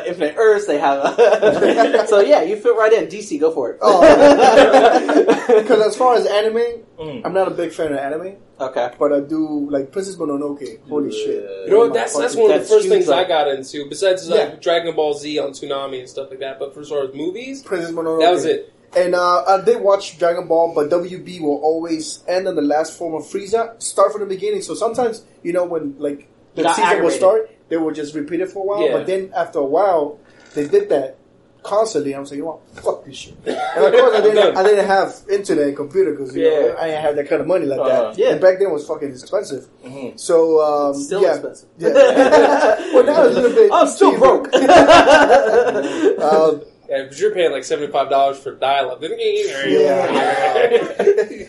Infinite, uh, Earths. They have. so yeah, you fit right in. DC, go for it. Oh. Because as far as anime, Mm. I'm not a big fan of anime, okay. but I do like Princess Mononoke. Holy shit! You know what? That's that's one of the first huge, things I got into. Besides like Yeah. Dragon Ball Z on Toonami and stuff like that. But for as far as movies, Princess Mononoke. that was it. And uh, I did watch Dragon Ball, but WB will always end on the last form of Frieza. Start from the beginning. So sometimes, you know, when like the Got season will start, they will just repeat it for a while. Yeah. But then after a while, they did that constantly. I'm saying, you know, what? fuck this shit. And of course, I didn't, I didn't have internet and computer because you know, I didn't have that kind of money like Uh-huh. that. Yeah. And back then it was fucking expensive. Mhm. So um, Still yeah. expensive. Yeah. well, now it's a little bit. I'm still cheaper. broke. Um, Yeah, because you're paying like seventy five dollars for dial up. yeah.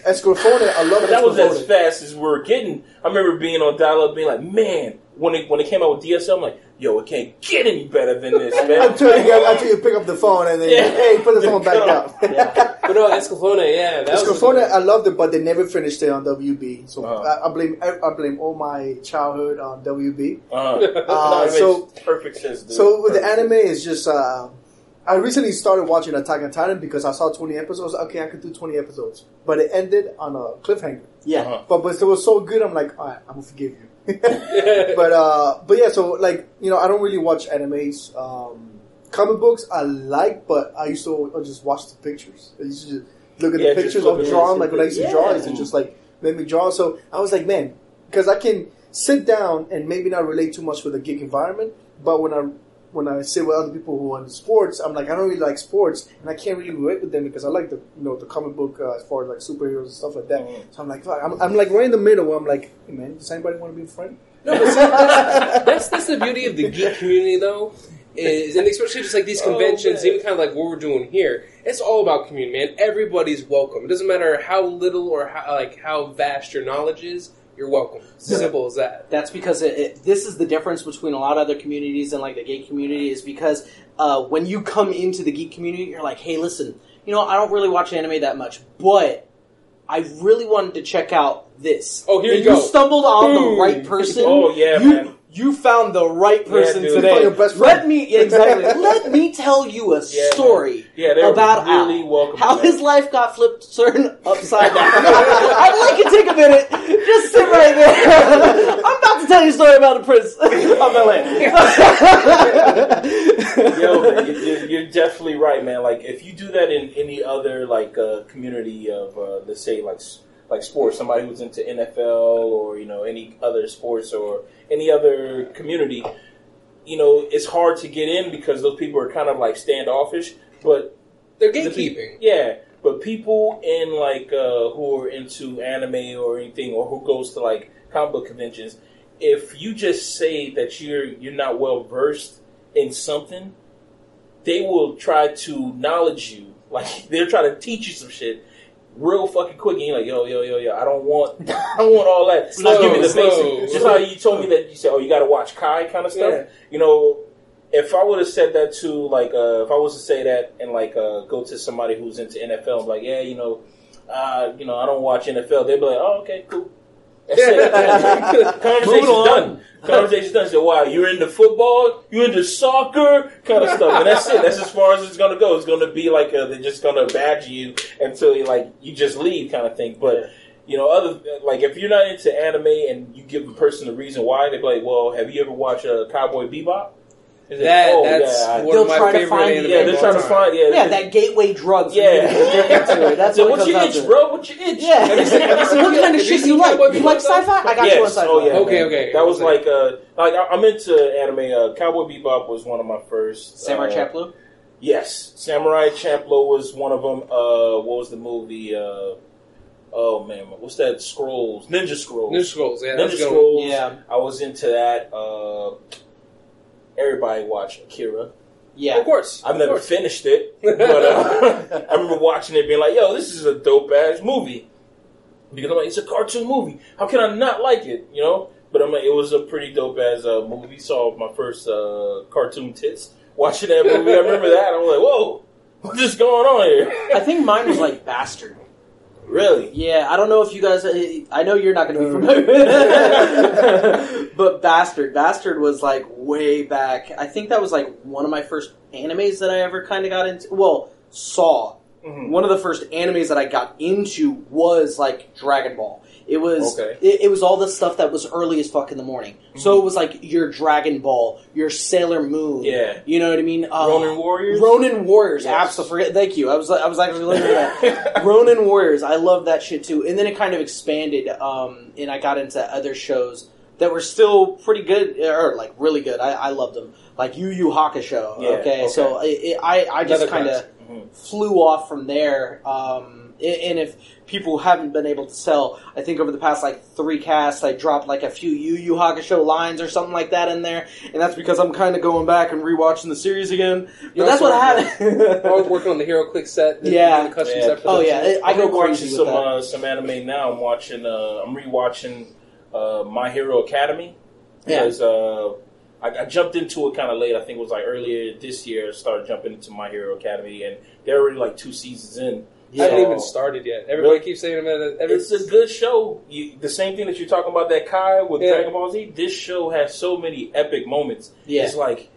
Escaflowne, I love But that was as fast as we're getting. I remember being on dial-up, being like, "Man, when it when it came out with DSL, I'm like, yo, it can't get any better than this, man." Until you, get, until you pick up the phone and then, Yeah. hey, put the phone back down. yeah. but no, Escaflowne, yeah, that Escaflowne, I loved it, but they never finished it on WB. So Uh-huh. I, I blame I, I blame all my childhood on WB. Uh-huh. Uh, so- perfect sense. Dude. So with the anime, is just uh, I recently started watching Attack on Titan because I saw 20 episodes. Okay, I could do 20 episodes, but it ended on a cliffhanger. Yeah. Uh-huh. But but it was so good, I'm like, all right, I'm gonna forgive you. but uh, but yeah, so like you know, I don't really watch animes. Um, comic books I like, but I used to uh, just watch the pictures. I used to just look at Yeah, the pictures look of at drawing. Like when I used to draw, I used to just like make me draw. So I was like, man, because I can sit down and maybe not relate too much with the geek environment, but when I when I sit with other people who are into sports, I'm like, I don't really like sports, and I can't really relate with them because I like the you know the comic book uh, as far as like superheroes and stuff like that. Mhm. So I'm like, fuck, I'm, I'm like right in the middle where I'm like, hey man, does anybody want to be a friend? No, but see, that's, that's that's the beauty of the geek community, though. Is and especially just like these Oh, conventions, man. even kind of like what we're doing here. It's all about community, man. Everybody's welcome. It doesn't matter how little or how like how vast your knowledge is. You're welcome. Simple as that. That's because it, it, this is the difference between a lot of other communities and like the gay community is because uh, when you come into the geek community, you're like, hey, listen, you know, I don't really watch anime that much, but I really wanted to check out this. Oh, here and you go. stumbled on Boom. the right person. Oh, yeah, you, man. You found the right person dude. today. Your best Let friend. me exactly. Let me tell you a Yeah, story Yeah, about really Al. How man. his life got flipped turned upside down. I'd like you to take a minute. Just sit right there. I'm about to tell you a story about the prince of LA. Yo, man, you- you're, you're definitely right, man. Like, if you do that in any other like uh, community of, uh, let's say, like like sports, somebody who's into NFL or you know any other sports or any other community, you know, it's hard to get in because those people are kind of like standoffish. But They're the pe- gatekeeping. yeah, but people in like uh, who are into anime or anything, or who goes to like comic book conventions, if you just say that you're you're not well versed in something, they will try to knowledge you. Like they're trying to teach you some shit real fucking quick, and you're like, yo, yo, yo, yo, I don't want, I don't want all that. Slow, Just give me the slow, basics. Just how you told me that you said, oh, you got to watch Kai kind of stuff. Yeah. You know, if I would have said that to like, uh, if I was to say that and like uh, go to somebody who's into NFL, and be like, yeah, you know, uh, you know, I don't watch NFL. They'd be like, oh, okay, cool. Conversation's on. done. Conversation's done. So, wow, you're into football, you're into soccer, kind of stuff, and that's it. That's as far as it's gonna go. It's gonna be like uh they're just gonna badge you until you like you just leave, kind of thing. But you know, other like if you're not into anime and you give a person a reason why, they're like, well, have you ever watched uh, Cowboy Bebop? Is That "Oh, that's yeah, one They'll of my try to favorite find- anime. yeah, they're trying to find yeah, yeah, that gateway drug. for yeah. to it. That's so what it what's comes your itch, to. bro? What's your itch? Yeah. Have you seen- have you seen- what kind of you shit seen you like? Cowboy You like Bebop, though? sci-fi? I got you on sci-fi. Oh yeah. Okay, man. okay. That was like uh like I- I'm into anime. Uh, Cowboy Bebop was one of my first. Samurai uh, Champloo. Yes, Samurai Champloo was one of them. Uh, what was the movie? Uh, oh man, what's that? Scrolls, Ninja Scrolls. Ninja Scrolls. Yeah, Ninja that's a good one. Scrolls. Yeah. I was into that. Uh, everybody watched Akira. Yeah. Of course. I've of never course. finished it, but uh, I remember watching it, being like, "Yo, this is a dope ass movie." Because I'm like, it's a cartoon movie. How can I not like it? You know. But I'm like, it was a pretty dope ass uh, movie. Saw my first uh, cartoon tits watching that movie. I remember that. I was like, "Whoa, what's just going on here?" I think mine was like Bastard. Really? Yeah, I don't know if you guys. I know you're not going to be familiar with it, but Bastard, Bastard was like way back. I think that was like one of my first animes that I ever kind of got into. Well, saw Mhm. one of the first animes that I got into was like Dragon Ball. It was Okay. it, it was all the stuff that was early as fuck in the morning. So it was like your Dragon Ball, your Sailor Moon. Yeah. you know what I mean. Uh, Ronin Warriors. Ronin Warriors, Yes. absolutely. Thank you. I was I was actually looking at that. Ronin Warriors. I love that shit too. And then it kind of expanded, um, and I got into other shows that were still pretty good, or like really good. I, I loved them, like Yu Yu Hakusho. Yeah, okay, okay. so it, it, I I just kind of. Mhm. flew off from there. Um, and and if people haven't been able to sell, I think over the past like three casts, I dropped like a few Yu Yu Hakusho lines or something like that in there, and that's because I'm kind of going back and rewatching the series again. But You're that's also what I was working on the Hero Click set. the- Yeah. the custom Yeah. set Oh the- yeah, I I'm go watching crazy with some uh, some anime now. I'm watching. Uh, I'm rewatching uh, My Hero Academy Yeah. because uh, I, I jumped into it kind of late. I think it was like earlier this year. I started jumping into My Hero Academy, and they're already like two seasons in. I haven't even started yet. Everybody Really? keeps saying that. Every, It's a good show. You, the same thing that you're talking about that Kai with Yeah. Dragon Ball Z. This show has so many epic moments. Yeah. It's like,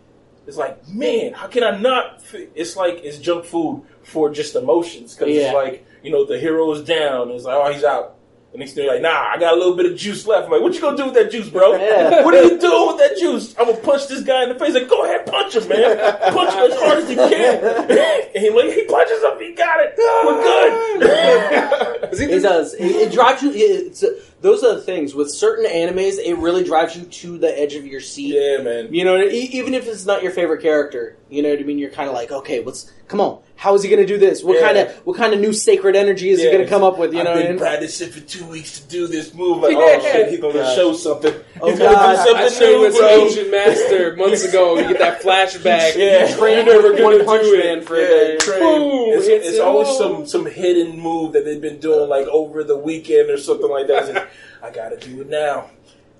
it's like, man, how can I not? It's like it's junk food for just emotions because Yeah. it's like you know the hero is down. It's like oh he's out. The next thing you're like, nah, I got a little bit of juice left. I'm like, what you gonna do with that juice, bro? Yeah. What are you doing with that juice? I'm gonna punch this guy in the face. Like, go ahead, punch him, man. Punch him as hard as you can. and he like, he punches him. He got it. We're good. He- It does. It, it drives you. It, it's, those are the things with certain animes. It really drives you to the edge of your seat. yeah, man. You know, e- even if it's not your favorite character, you know what I mean. You're kind of like, okay, what's come on? How is he going to do this? What Yeah. kind of what kind of new sacred energy is he going to come up with? You I've know what I been mean? practicing for two weeks to do this move. Like, Yeah. oh shit, he's gonna show something. Oh, he's gonna God. do I something showed you new, as bro. an Asian master months ago. You get that flashback. Yeah. You trained never One gonna Punch do Man it. for a Yeah, day. train. Boom, It's, hits it's it. always some some hidden move that they've been doing like over the weekend or something like that. It's I gotta do it now.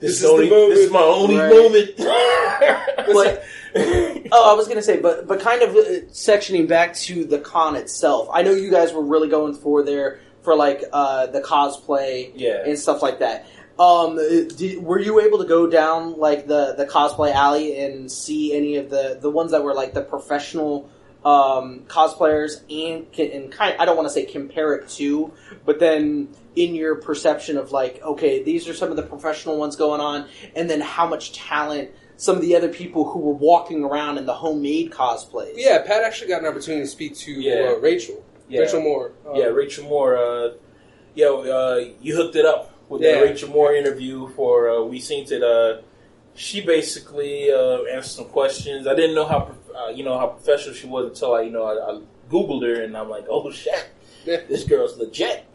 This, This is, only, this is my only Right. moment. But- Oh, I was gonna say, but but kind of uh, sectioning back to the con itself. I know you guys were really going for there for like uh, the cosplay Yeah. and stuff like that. Um, did, were you able to go down like the the cosplay alley and see any of the the ones that were like the professional um, cosplayers and and kind I don't want to say compare it to, but then in your perception of like okay, these are some of the professional ones going on, and then how much talent some of the other people who were walking around in the homemade cosplays. Yeah, Pat actually got an opportunity to speak to Yeah. uh, Rachel. Yeah. Rachel Moore. Um, Yeah, Rachel Moore. Uh, yo, uh, you hooked it up with Yeah. the Rachel Moore interview for uh, we seen it. Uh, she basically uh, answered some questions. I didn't know how prof- uh, you know how professional she was until I you know I, I googled her and I'm like, oh shit, this girl's legit.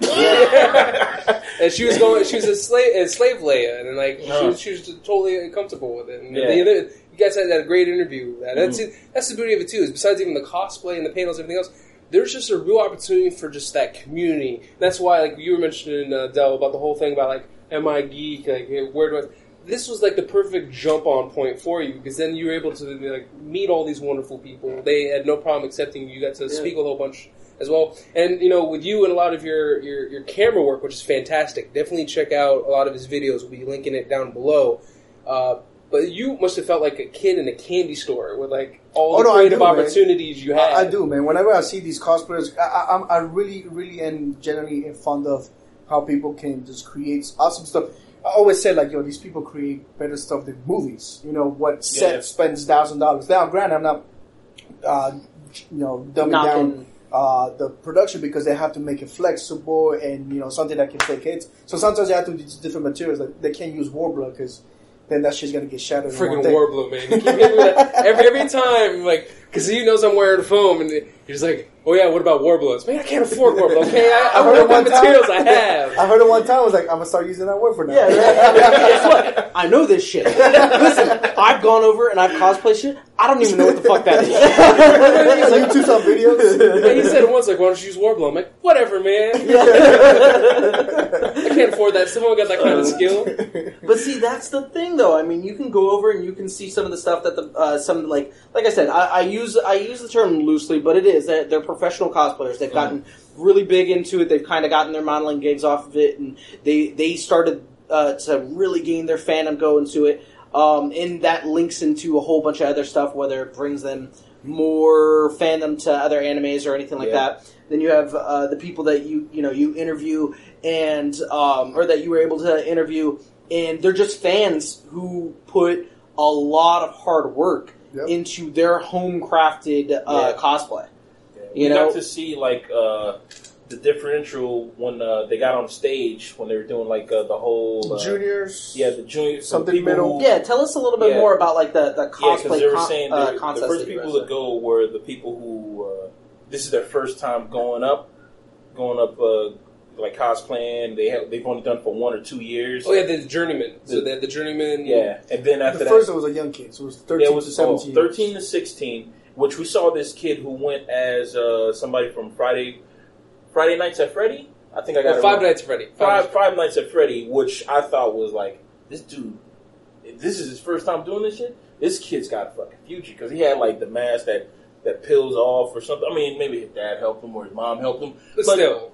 and she was going. She was a slave, a slave Leia, and like she, Uh-huh. was, she was totally comfortable with it. And Yeah. the other, you guys had that great interview. That that's it, that's the beauty of it too. Is besides even the cosplay and the panels, and everything else. There's just a real opportunity for just that community. That's why, like you were mentioning, uh, Dell, about the whole thing about like, am I geek? Like, where do I? This was like the perfect jump on point for you because then you were able to like meet all these wonderful people. They had no problem accepting you. You got to speak with a whole bunch as well. And you know, with you and a lot of your, your your camera work, which is fantastic. Definitely check out a lot of his videos. We'll be linking it down below. Uh, but you must have felt like a kid in a candy store with like all Oh, the no, creative do, man. opportunities you had. I, I do, man. Whenever I see these cosplayers, I, I, I'm- I really, really am generally fond of how people can just create awesome stuff. I always say, like, yo, these people create better stuff than movies. You know, what set Yeah. spends thousand dollars. Now, granted, I'm not, uh, you know, dumbing Knocking. down uh, the production because they have to make it flexible and you know something that can take hits. So sometimes they have to use different materials. Like they can't use Worbla because then that shit's gonna get shattered. Freaking day. Worbla, man. You keep hitting me with that every every time, like, because he knows I'm wearing foam, and he's like, "Oh yeah, what about Worblas? Man, I can't afford Worbla. Okay, I, I I heard it what one time. materials I have. I heard it one time. I was like, I'm gonna start using that word for now. Yeah, right. guess what? I know this shit. Listen, I've gone over and I've cosplayed shit. I don't even know what the fuck that is. so you do some videos. And he said it once, like, "Why don't you use Worbla?" I'm like, "Whatever, man. I can't afford that. Someone got that kind of skill." But see, that's the thing, though. I mean, you can go over and you can see some of the stuff that the uh, some like like I said, I, I use I use the term loosely, but it is they're, they're professional cosplayers. They've gotten really big into it. They've kind of gotten their modeling gigs off of it, and they they started uh, to really gain their fandom go into it. Um, and that links into a whole bunch of other stuff, whether it brings them more fandom to other animes or anything like Yeah. that. Then you have uh, the people that you you know you interview and um, or that you were able to interview, and they're just fans who put a lot of hard work Yep. into their home crafted uh, Yeah. cosplay. We You know- got to see like uh, the differential when uh, they got on stage when they were doing like uh, the whole uh, Juniors. Yeah, the junior Something middle. Who, Yeah, tell us a little bit Yeah. more about like the the Yeah, cosplay they were con- saying uh, they- the first people guys to go were the people who uh, this is their first time going up, going up uh, like cosplaying. They have they've only done it for one or two years. Oh yeah, the journeyman. So they had the journeyman. yeah, and then after The that, first one was a young kid, so it was 13 yeah, it was to oh, 17. 13 to 16, which we saw this kid who went as uh, somebody from Friday Friday Nights at Freddy. I think I got Well, it Five. Nights at Freddy. Five Nights- Five Nights at Freddy, which I thought was like this dude. This is his first time doing this shit, this kid's got a fucking future because he had like the mask that that peels off or something. I mean, maybe his dad helped him or his mom helped him. But still,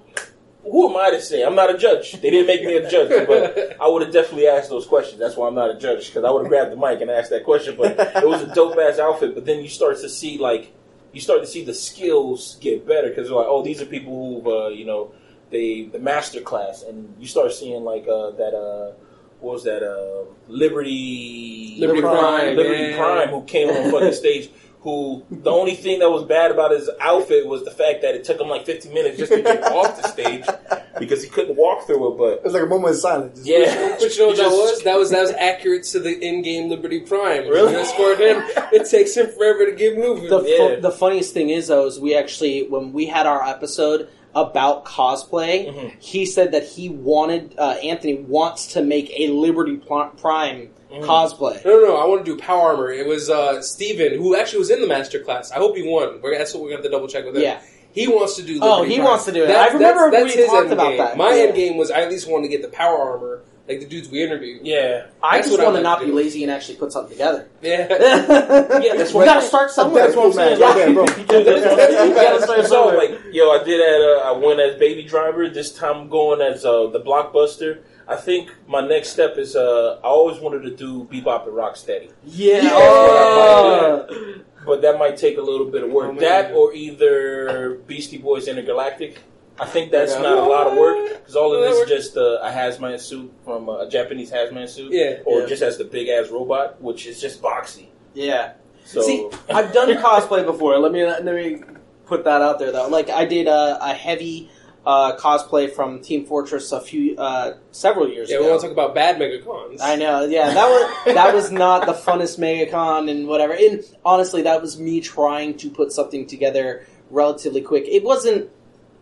who am I to say? I'm not a judge. They didn't make me a judge, but I would have definitely asked those questions. That's why I'm not a judge because I would have grabbed the mic and asked that question. But it was a dope ass outfit. But then you start to see like you start to see the skills get better because they're like, oh, these are people who've uh, you know they the master class, and you start seeing like uh, that. Uh, what was that? Uh, Liberty Liberty Prime, Liberty yeah. Prime, who came on fucking stage. Who the only thing that was bad about his outfit was the fact that it took him like 15 minutes just to get off the stage because he couldn't walk through it. But It was like a moment of silence. Just- yeah, But you know what that was? That was that was accurate to the in-game Liberty Prime. Really? You escort him. It takes him forever to get moving. The, fu- Yeah. the funniest thing is, though, is we actually, when we had our episode about cosplay, Mhm. he said that he wanted, uh, Anthony wants to make a Liberty Prime Mhm. cosplay. no, no, no. I want to do power armor. It was uh, Steven, who actually was in the master class. I hope he won. We're, that's what we're going to have to double check with him. Yeah. He wants to do. Oh, he Prime. wants to do it. I remember we his talked end about game. that. My Yeah. end game was I at least wanted to get the power armor, like the dudes we interviewed. yeah, I That's just want to like not to be lazy and actually put something together. Yeah. yeah, that's we what- gotta start somewhere. That's what I'm saying. Yeah. Okay, bro. That's what I'm. You gotta start so somewhere. like, yo, I did at uh, I went as baby driver. This time I'm going as uh, the blockbuster. I think my next step is uh, I always wanted to do Bebop and Rocksteady, Yeah. Yeah. But that might take a little bit of work. Oh, that or either Beastie Boys Intergalactic. I think that's Okay. not a lot of work because all of this is just uh, a hazmat suit from uh, a Japanese hazmat suit, Yeah. or Yeah. just as the big ass robot, which is just boxy. Yeah. So See, I've done cosplay before. Let me let me put that out there though. Like I did a, a heavy uh, cosplay from Team Fortress a few uh, several years ago. Yeah, we want to talk about bad megacons. I know, yeah, that was that was not the funnest MegaCon and whatever. And honestly, that was me trying to put something together relatively quick. It wasn't.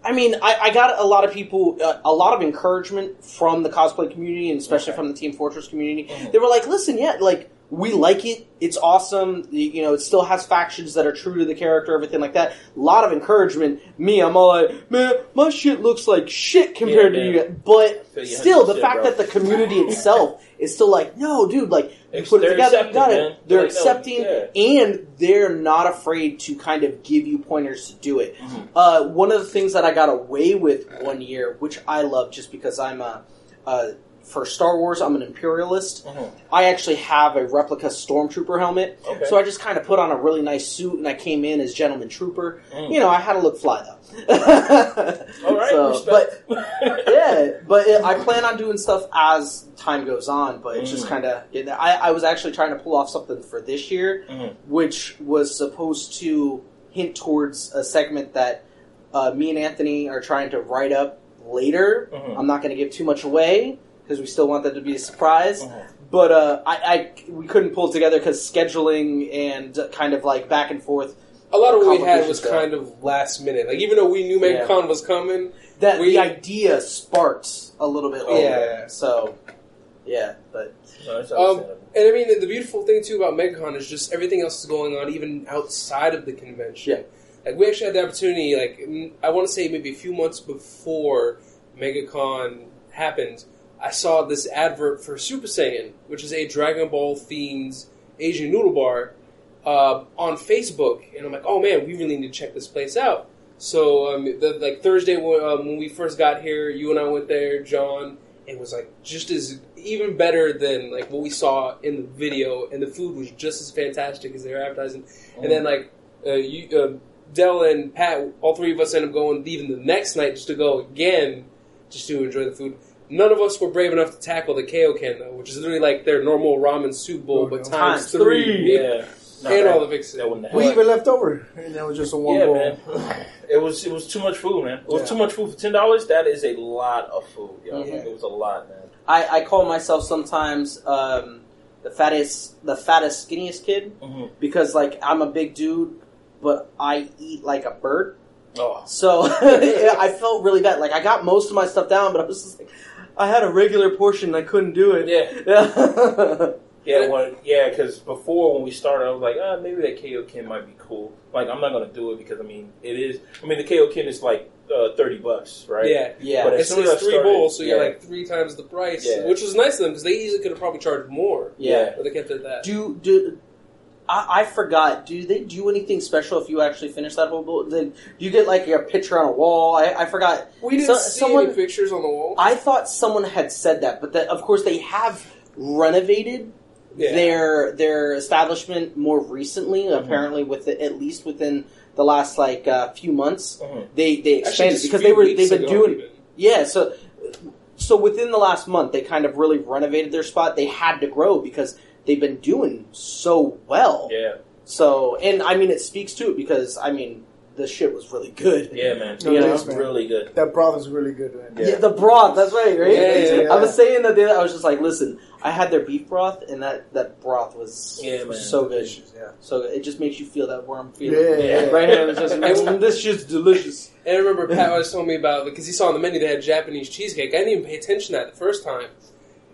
I mean, I, I got a lot of people, uh, a lot of encouragement from the cosplay community, and especially Okay. from the Team Fortress community. Mhm. They were like, "Listen, yeah, like we like it. It's awesome. You know, it still has factions that are true to the character, everything like that. A lot of encouragement. Me, I'm all like, man, my shit looks like shit compared Yeah, to you. guys." But you still, the 100%, fact bro. that the community itself is still like, no, dude, like you put it they're together, you got it. They're no, accepting, yeah. and they're not afraid to kind of give you pointers to do it. Mhm. Uh, one of the things that I got away with one year, which I love, just because I'm a, uh, for Star Wars, I'm an imperialist. Mhm. I actually have a replica stormtrooper helmet, Okay. so I just kind of put on a really nice suit, and I came in as gentleman trooper. Mm. You know, I had to look fly though. all right, So, but yeah, but it, I plan on doing stuff as time goes on. But it's just Mm. kind of I, I was actually trying to pull off something for this year, Mhm. which was supposed to hint towards a segment that uh, me and Anthony are trying to write up later. Mhm. I'm not going to give too much away because we still want that to be a surprise. Mhm. But uh, I, I we couldn't pull it together because scheduling and kind of like back and forth. a lot of what we had Complications was there. kind of last minute. Like even though we knew Yeah. MegaCon was coming, That We- the idea sparked a little bit later. Yeah. So yeah, but No, Um, and I mean the beautiful thing too about MegaCon is just everything else is going on even outside of the convention. Yeah. Like we actually had the opportunity, like I want to say maybe a few months before MegaCon happened, I saw this advert for Super Saiyan, which is a Dragon Ball themed Asian noodle bar, uh, on Facebook, and I'm like, oh man, we really need to check this place out. So um, the, like Thursday when, um, when we first got here, you and I went there, John. It was like just as even better than like what we saw in the video, and the food was just as fantastic as they were advertising. And then like uh, you, uh, Dell and Pat, all three of us ended up going even the next night just to go again, just to enjoy the food. None of us were brave enough to tackle the Kaioken though, which is literally like their normal ramen soup bowl, but times, Times three, three. yeah, No, and that- all the fixes. We even left over, and that was just a one Yeah, bowl. man. It was it was too much food, man. It was Yeah. too much food for ten dollars. That is a lot of food, yo. Mhm. It was a lot, man. I, I call myself sometimes um, the fattest, the fattest, skinniest kid Mm-hmm. because like I'm a big dude, but I eat like a bird. Oh, So I felt really bad. Like I got most of my stuff down, but I was just like, I had a regular portion. I couldn't do it. yeah, Yeah. yeah, when, yeah. Because before when we started, I was like, ah, maybe that Kaioken might be cool. Like, I'm not gonna do it because I mean, it is. I mean, the Kaioken is like uh, thirty bucks, right? Yeah, yeah. But as it's, soon as it's I three started- bowls, so you're like three times the price, Yeah. which was nice of them because they easily could have probably charged more, yeah. but they kept it at that. Do do I, I forgot? Do they do anything special if you actually finish that whole book? Then do you get like a picture on a wall? I, I forgot. we didn't So- see someone- any pictures on the wall. I thought someone had said that, but that, of course they have renovated Yeah. their their establishment more recently. Mm-hmm. Apparently, with the, at least within the last like uh, few months, Mhm. they they expanded just a because they were they've been doing even. yeah. So so within the last month, they kind of really renovated their spot. They had to grow because they've been doing so well. Yeah. So, and I mean, it speaks to it because I mean, the shit was really good. Yeah, man. No, You it know? is, man. really good. That broth is really good, man. Yeah. Yeah, the broth. That's right, right? Yeah, yeah, yeah. I was saying that the other, I was just like, listen, I had their beef broth, and that that broth was Yeah, man. so good. Yeah. So it just makes you feel that warm feeling. Yeah, yeah. Right here, it's just, this shit's delicious. And I remember Pat was telling me about because he saw on the menu they had Japanese cheesecake. I didn't even pay attention to that the first time,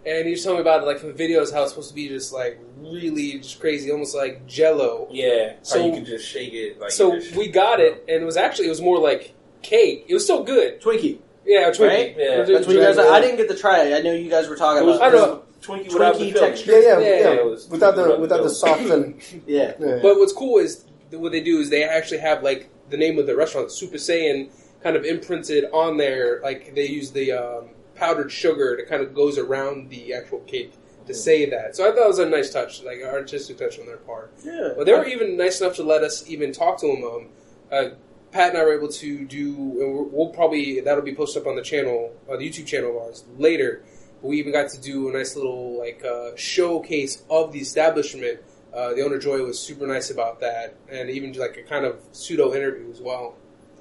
and he was telling me about it like from the videos how it's supposed to be just like really just crazy, almost like Jello. Yeah, So- how you can just shake it. Like so we got it, and it was actually it was more like cake. It was still good. Twinkie. Yeah, Twinkie. Right? Yeah. It was- That's what you guys. I didn't get to try it. I know you guys were talking It was, about. I know. Twinkie without the Twinkie texture. Yeah, yeah, Yeah, yeah. it was- without the without without the the soft filling. Yeah. Yeah. But what's cool is what they do is they actually have like the name of the restaurant, Super Saiyan, kind of imprinted on there. Like they use the um, powdered sugar that kind of goes around the actual cake to say that. So I thought it was a nice touch, like an artistic touch on their part. Yeah. But they were even nice enough to let us even talk to them. Um, uh, Pat and I were able to do, and we'll probably that'll be posted up on the channel, uh, the YouTube channel of ours later. But we even got to do a nice little like uh, showcase of the establishment. Uh, the owner Joy was super nice about that, and even like a kind of pseudo interview as well.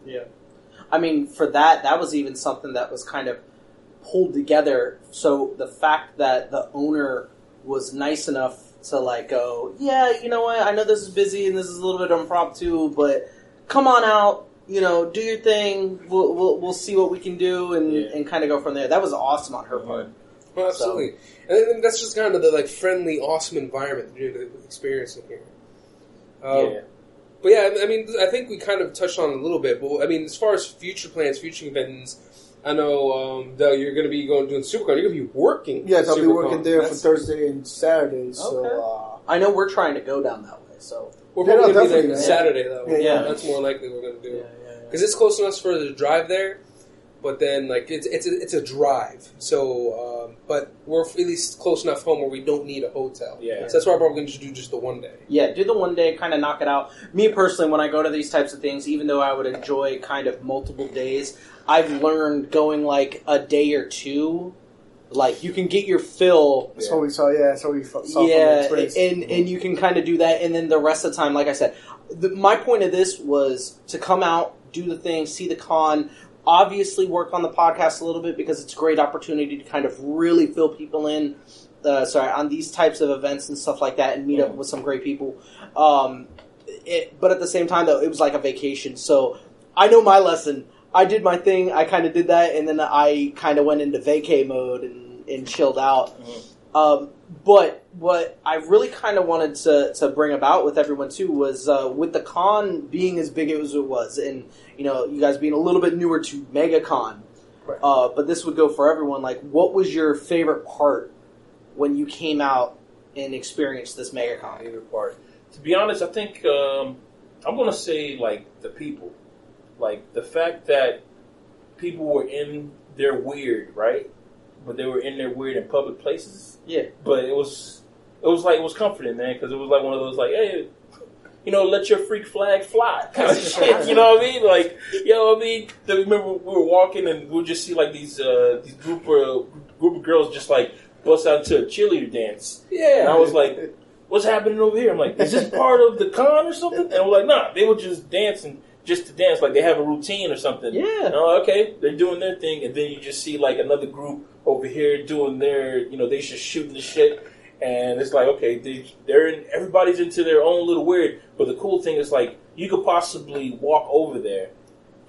Yeah. I mean, for that, that was even something that was kind of pulled together. So the fact that the owner was nice enough to like go, yeah, you know what? I know this is busy and this is a little bit impromptu, but come on out. You know, do your thing. We'll we'll, we'll see what we can do and, Yeah. and kind of go from there. That was awesome on her part. Well, absolutely, and then that's just kind of the like friendly, awesome environment that you're experiencing here. Um, yeah. But yeah, I mean, I think we kind of touched on a little bit. But I mean, as far as future plans, future events, I know um, that you're going to be going doing SuperCon. You're going to be working. Yes, I'll be working there for Thursday and Saturday. So Okay. uh, I know we're trying to go down that way, so We're Yeah, probably no, going to be there definitely, Saturday though. Yeah, yeah. that's more likely we're going to do yeah, yeah, yeah. because it's close enough for the drive there. But then, like, it's it's a, it's a drive. So, um, but we're at least close enough home where we don't need a hotel. Yeah. So that's why I'm probably going to do just the one day. Yeah, do the one day, kind of knock it out. Me personally, when I go to these types of things, even though I would enjoy kind of multiple days, I've learned going like a day or two, like you can get your fill. that's what we saw. Yeah, that's what we saw Yeah, and and you can kind of do that, and then the rest of the time, like I said, the, my point of this was to come out, do the thing, see the con. Obviously, work on the podcast a little bit because it's a great opportunity to kind of really fill people in. Uh, sorry, on these types of events and stuff like that, and meet up with some great people. Um, it, but at the same time, though, it was like a vacation. So I know my lesson. I did my thing. I kind of did that, and then I kind of went into vacay mode and, and chilled out. Um, but what I really kind of wanted to, to bring about with everyone too was uh, with the con being as big as it was, and you know, you guys being a little bit newer to MegaCon. Right. Uh, but this would go for everyone. Like, what was your favorite part when you came out and experienced this MegaCon? favorite part. To be honest, I think um, I'm going to say like the people, like the fact that people were in their weird, right? But they were in their weird in public places. Yeah. But it was, it was like it was comforting, man, because it was like one of those like, hey, you know, let your freak flag fly kind of shit. You know what I mean? Like, yo, I mean, I remember we were walking and we would just see like these uh, these group of group of girls just like bust out into a cheerleader dance. Yeah, And I was like, what's happening over here? I'm like, is this part of the con or something? And I'm like, nah, they were just dancing just to dance, like they have a routine or something. Yeah. And okay, they're doing their thing, and then you just see like another group over here doing their, you know, they just shooting the shit. And it's like, okay, they, they're in, everybody's into their own little weird. But the cool thing is, like, you could possibly walk over there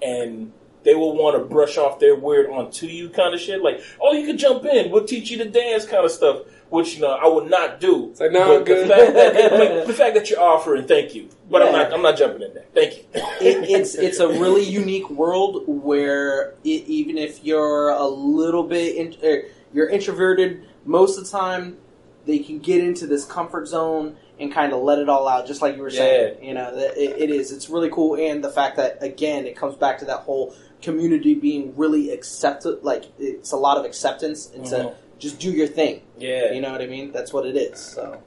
and they will want to brush off their weird onto you kind of shit. Like, oh, you could jump in. We'll teach you to dance kind of stuff, which, you know, I would not do. It's like, no, I'm good. The fact, that, I mean, the fact that you're offering, thank you. But I'm not, I'm not jumping in there. Thank you. it, it's it's a really unique world where it, even if you're a little bit in, er, you're introverted most of the time they can get into this comfort zone and kind of let it all out just like you were saying you know it, it is it's really cool and the fact that again it comes back to that whole community being really accepted like it's a lot of acceptance and to Mhm. Just do your thing Yeah. you know what i mean that's what it is so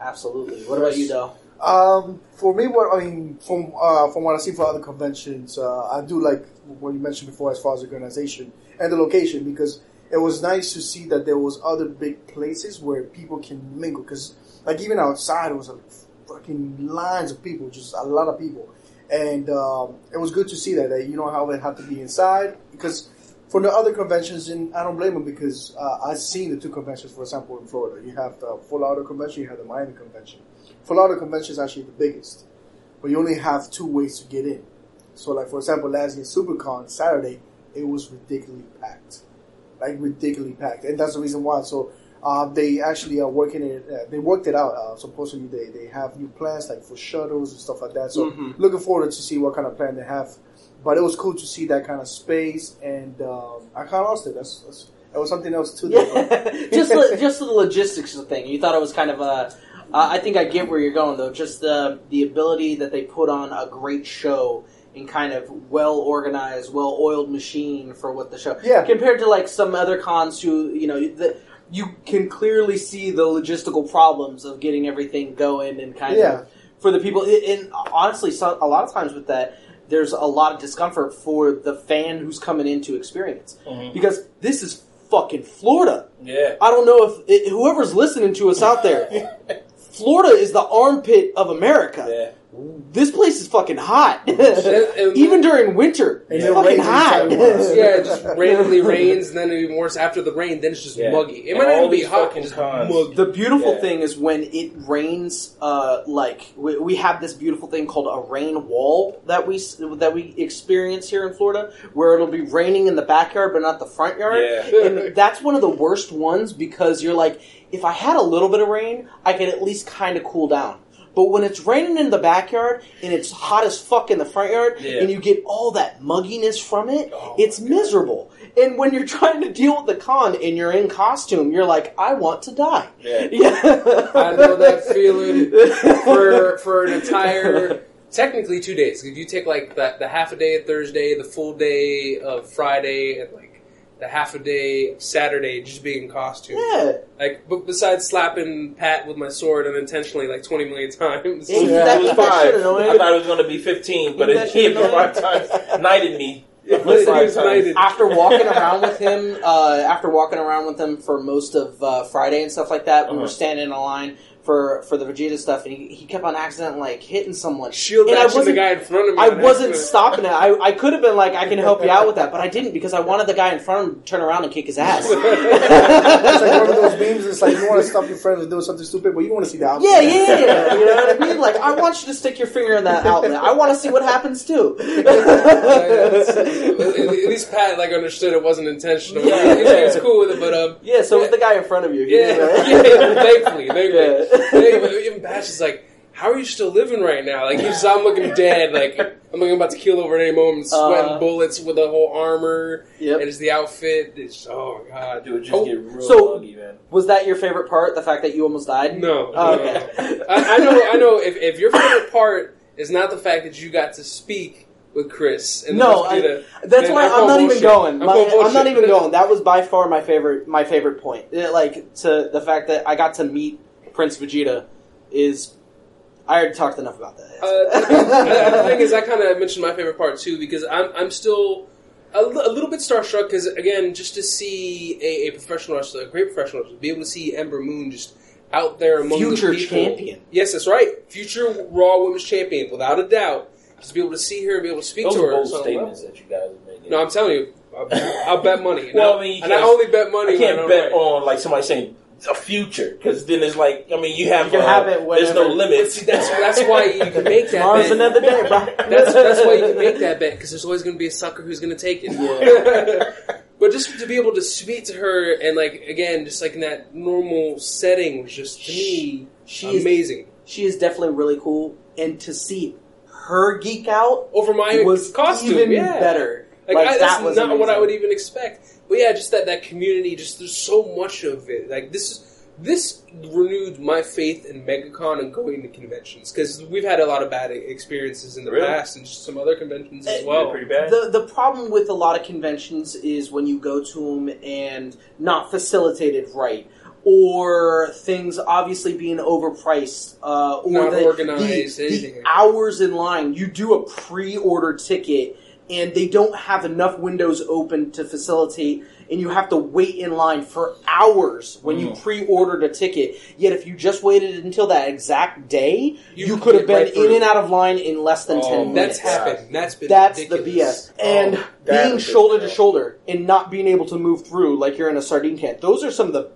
absolutely what about you though Um, for me, what I mean, from uh, from what I see for other conventions, uh, I do like what you mentioned before as far as organization and the location because it was nice to see that there was other big places where people can mingle. Because like even outside, it was like fucking lines of people, just a lot of people. and um, it was good to see that that you don't have it have to be inside because for the other conventions, and I don't blame them because uh, I've seen the two conventions. For example, in Florida, you have the Full Auto convention, you have the Miami convention. Full Auto convention is actually the biggest, but you only have two ways to get in. So, like for example, last year SuperCon Saturday, it was ridiculously packed, like ridiculously packed, and that's the reason why. So. Uh, they actually are working it. Uh, they worked it out. Uh, supposedly, they, they have new plans like for shuttles and stuff like that. So, Mhm. looking forward to see what kind of plan they have. But it was cool to see that kind of space, and um, I kind of lost it. That's, that's it was something else too. Yeah, just the, just the logistics of the thing. You thought it was kind of a. Uh, I think I get where you're going though. Just the the ability that they put on a great show and kind of well organized, well oiled machine for what the show. Yeah. Compared to like some other cons who you know the, you can clearly see the logistical problems of getting everything going and kind Yeah. of for the people. And honestly, so, a lot of times with that. There's a lot of discomfort for the fan who's coming into experience Mhm. because this is fucking Florida. Yeah. I don't know if it, whoever's listening to us out there, Florida is the armpit of America. Yeah. This place is fucking hot, And- and- even during winter. It's it fucking rains hot. anytime it wants. yeah, it just randomly rains, and then even worse after the rain, then it's just Yeah. muggy. It And might not even be hot, fucking just cons. muggy. The beautiful Yeah. thing is when it rains. Uh, like we, we have this beautiful thing called a rain wall that we that we experience here in Florida, where it'll be raining in the backyard but not the front yard. Yeah. and that's one of the worst ones because you're like, if I had a little bit of rain, I could at least kind of cool down. But when it's raining in the backyard and it's hot as fuck in the front yard, Yeah. and you get all that mugginess from it, Oh it's miserable. And when you're trying to deal with the con and you're in costume, you're like, I want to die. Yeah. Yeah. I know that feeling for for an entire technically two days. If you take like the, the half a day of Thursday, the full day of Friday, and like the half a day Saturday, just being in costume. Yeah. Like, but besides slapping Pat with my sword unintentionally like twenty million times. Yeah, you- It that- was that five. I thought it was going to be 15, but That it hit me five times. Knighted me. Listen, Five he was times. knighted. after walking around with him, uh, after walking around with him for most of uh, Friday and stuff like that, we Uh-huh. were standing in a line for for the Vegeta stuff, and he, he kept on accidentally like hitting someone. Shield And I wasn't- guy in front of me. I wasn't accident. stopping it. I, I could have been like, I can help you out with that, but I didn't because I wanted the guy in front of him to turn around and kick his ass. It's like one of those memes. It's like you want to stop your friend from doing something stupid, but you want to see the outcome. Yeah, yeah, yeah. You know what I mean? Like, I want you to stick your finger in that outlet. I want to see what happens too. At least Pat like understood it wasn't intentional. Yeah. he, he was cool with it, but um, yeah, so was the guy in front of you. He yeah, did, right? yeah, thankfully, thankfully. Yeah. Even, even Bash is like, "How are you still living right now?" Like he's, I'm looking dead. Like I'm looking about to kill over at any moment, sweating Uh, bullets with the whole armor Yep. and it's the outfit. It's oh god, Dude, just Oh, get real so- muggy, man. Was that your favorite part? The fact that you almost died? no, Oh, no. okay. I, I know, I know. If, if your favorite part is not the fact that you got to speak with Chris, and No, the I- Vegeta, That's then why I'm I'm not calling even bullshit. going. I'm I'm, not even going. That was by far my favorite. My favorite point. It, like to the fact that I got to meet Prince Vegeta is. I already talked enough about that. Uh, the thing is, I kind of mentioned my favorite part too because I'm I'm still a, little bit starstruck because again, just to see a, a professional wrestler, a great professional wrestler, be able to see Ember Moon just out there among Future the people. champion. Yes, that's right. Future Raw Women's Champion, without a doubt. Just be able to see her and be able to speak Those to her. bold So- statements that you guys are making. No, I'm telling you, I'll, I'll bet money. Well, And I mean, you and I can't- only bet money. I can't when I'm bet right. on like somebody saying a future because then it's like I mean you have You can uh, have it there's no limits. See, that's that's why you can make that. Tomorrow's bet. another day, bro. That's that's why you can make that bet because there's always going to be a sucker who's going to take it. but just to be able to speak to her and like again, just like in that normal setting was just to me She is amazing. she is definitely really cool, and to see her geek out Over my was costume, even yeah. better. Like, Like, I, that that's was not what I would even expect. But yeah, just that that community. Just there's so much of it. Like this is. This renewed my faith in MegaCon and going to conventions because we've had a lot of bad experiences in the Really? past and just some other conventions as well. pretty bad. The the problem with a lot of conventions is when you go to them and not facilitated right, or things obviously being overpriced, uh, or Not the, organized, the, the hours in line. You do a pre-order ticket, and they don't have enough windows open to facilitate and you have to wait in line for hours when you Mm. pre-ordered a ticket. Yet if you just waited until that exact day, You you, could have been right in through. and out of line in less than Oh, ten That's minutes. happened. That's been That's ridiculous. the BS. And Oh, that being shoulder to shoulder and not being able to move through like you're in a sardine can. Those are some of the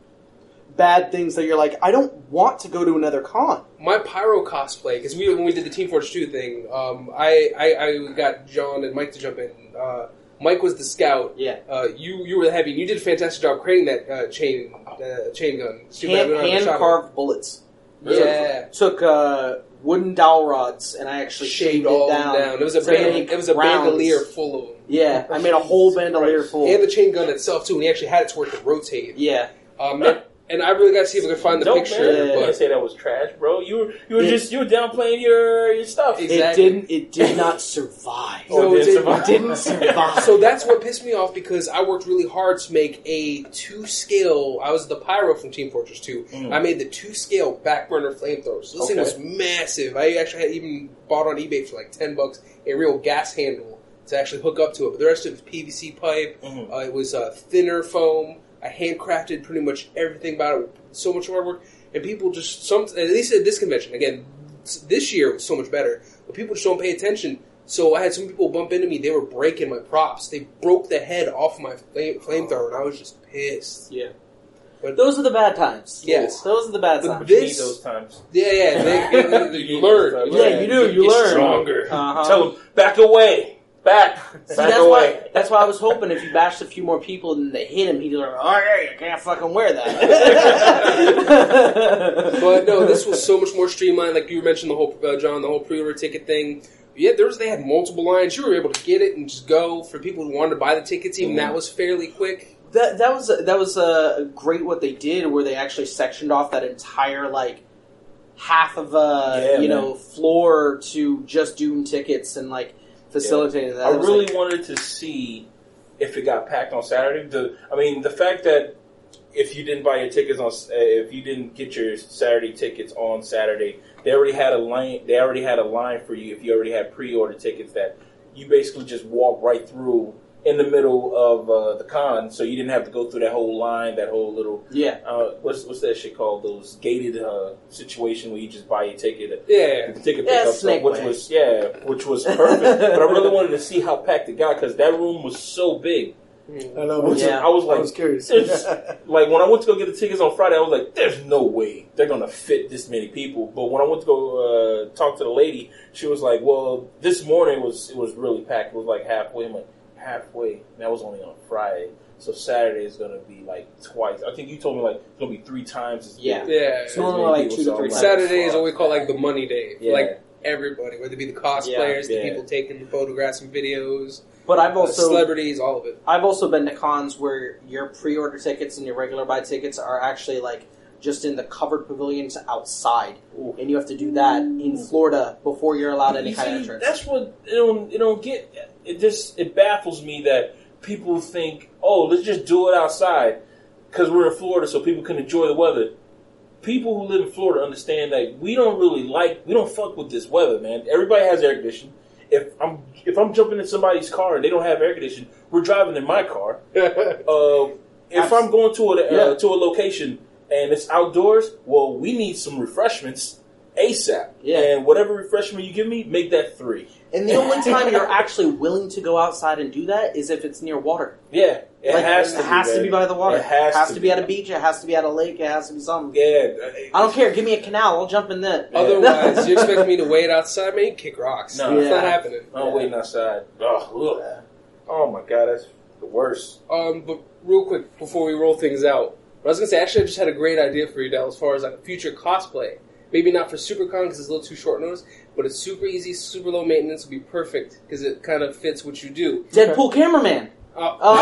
bad things that you're like, I don't want to go to another con. my pyro cosplay because we when we did the Team Fortress Two thing, um, I, I I got John and Mike to jump in. Uh, Mike was the scout. Yeah. Uh, you you were the heavy. and You did a fantastic job creating that uh, chain uh, chain gun. Hand, don't know how to hand carved bullets. Yeah. Took uh, wooden dowel rods and I actually Shaved it down. down. It was a to band, it was a rounds. bandolier full of them. Yeah, I made a whole bandolier full. And the chain gun itself too. And he actually had it to it could rotate. yeah, Um, and, and I really got to see if I could find the Dope, picture. man. Yeah. You But can't say that was trash, bro. You were you were It- just you were downplaying your your stuff. It- it Exactly. didn't. It did not survive. Oh, No, it it didn't didn't. survive. It didn't survive. So that's what pissed me off because I worked really hard to make a two scale. I was the pyro from Team Fortress 2. Mm. I made the two scale back burner flamethrowers. So this thing Okay. was massive. I actually had even bought on eBay for like 10 bucks a real gas handle to actually hook up to it. But the rest of it was PVC pipe. Mhm. Uh, it was uh, thinner foam. I handcrafted pretty much everything about it. So much hard work. And people just, some at least at this convention, again, this year was so much better. But people just don't pay attention. So I had some people bump into me. They were breaking my props. They broke the head off my flame, flamethrower, and I was just pissed. yeah, But those are the bad times. Yes. those are the bad But times. You this- those times. yeah, yeah, they, they- they- you learn. Yeah, you do. You get learn. stronger. Uh-huh. Tell them back away, back, See, back that's away. why. That's why I was hoping if you bashed a few more people and they hit him, he'd be like, "Oh yeah, you can't fucking wear that." But no, this was so much more streamlined. Like you mentioned, the whole uh, John, the whole pre-order ticket thing. Yeah, there was they had multiple lines. You were able to get it and just go. For people who wanted to buy the tickets, even Mhm. that was fairly quick. that that was that was uh, great what they did, where they actually sectioned off that entire like half of a Yeah, you man. know floor to just Doom tickets and like facilitating that. I really like- wanted to see if it got packed on Saturday. The, I mean, the fact that if you didn't buy your tickets on, uh, if you didn't get your Saturday tickets on Saturday, they already had a line. They already had a line for you if you already had pre-order tickets. That you basically just walk right through in the middle of uh, the con, so you didn't have to go through that whole line, that whole little yeah. uh, what's what's that shit called? Those gated uh, situation where you just buy your ticket. Yeah, The ticket Yeah, pickup, so, snake which way. was yeah, which was perfect. but I really wanted to see how packed it got because that room was so big. I know. Which Yeah. is, I was like, I was curious. Like when I went to go get the tickets on Friday, I was like, "There's no way they're gonna fit this many people." But when I went to go uh, talk to the lady, she was like, "Well, this morning was it was really packed. It was like halfway." I'm like, "Halfway?" That was only on Friday. So Saturday is gonna be like twice. I think you told me like it's gonna be three times as big. Yeah. yeah. It's normally like two to So I'm three like, Saturday is what we call like the money day. Yeah. Like everybody, whether it be the cosplayers, Yeah, the people taking the photographs and videos, But I've also celebrities, all of it. I've also been to cons where your pre-order tickets and your regular buy tickets are actually like just in the covered pavilions outside, Ooh. and you have to do that in Florida before you're allowed any You kind of entrance. That's what it don't it don't get. It just it baffles me that people think, oh, let's just do it outside because we're in Florida, so people can enjoy the weather. People who live in Florida understand that we don't really like we don't fuck with this weather, man. Everybody has air conditioning. If I'm if I'm jumping in somebody's car and they don't have air conditioning, we're driving in my car. Uh, if I'm going to a uh, Yeah. to a location and it's outdoors, well, we need some refreshments ASAP. Yeah. And whatever refreshment you give me, make that three. and the only time you're actually willing to go outside and do that is if it's near water. Yeah, it Like, has to. has be, to be by the water. It has to, to be be. at a beach. It has to be at a lake. It has to be something. Yeah, I don't care. Give me a canal. I'll jump in that. Otherwise, you expect me to wait outside? Man, you kick rocks. No. it's not happening. I'm waiting outside. Oh, ugh. oh my god, that's the worst. Um, but real quick before we roll things out, I was gonna say actually I just had a great idea for you, Del, as far as like a future cosplay. Maybe not for SuperCon because it's a little too short notice, but it's super easy, super low maintenance, would be perfect because it kind of fits what you do. Deadpool cameraman. Uh, Oh,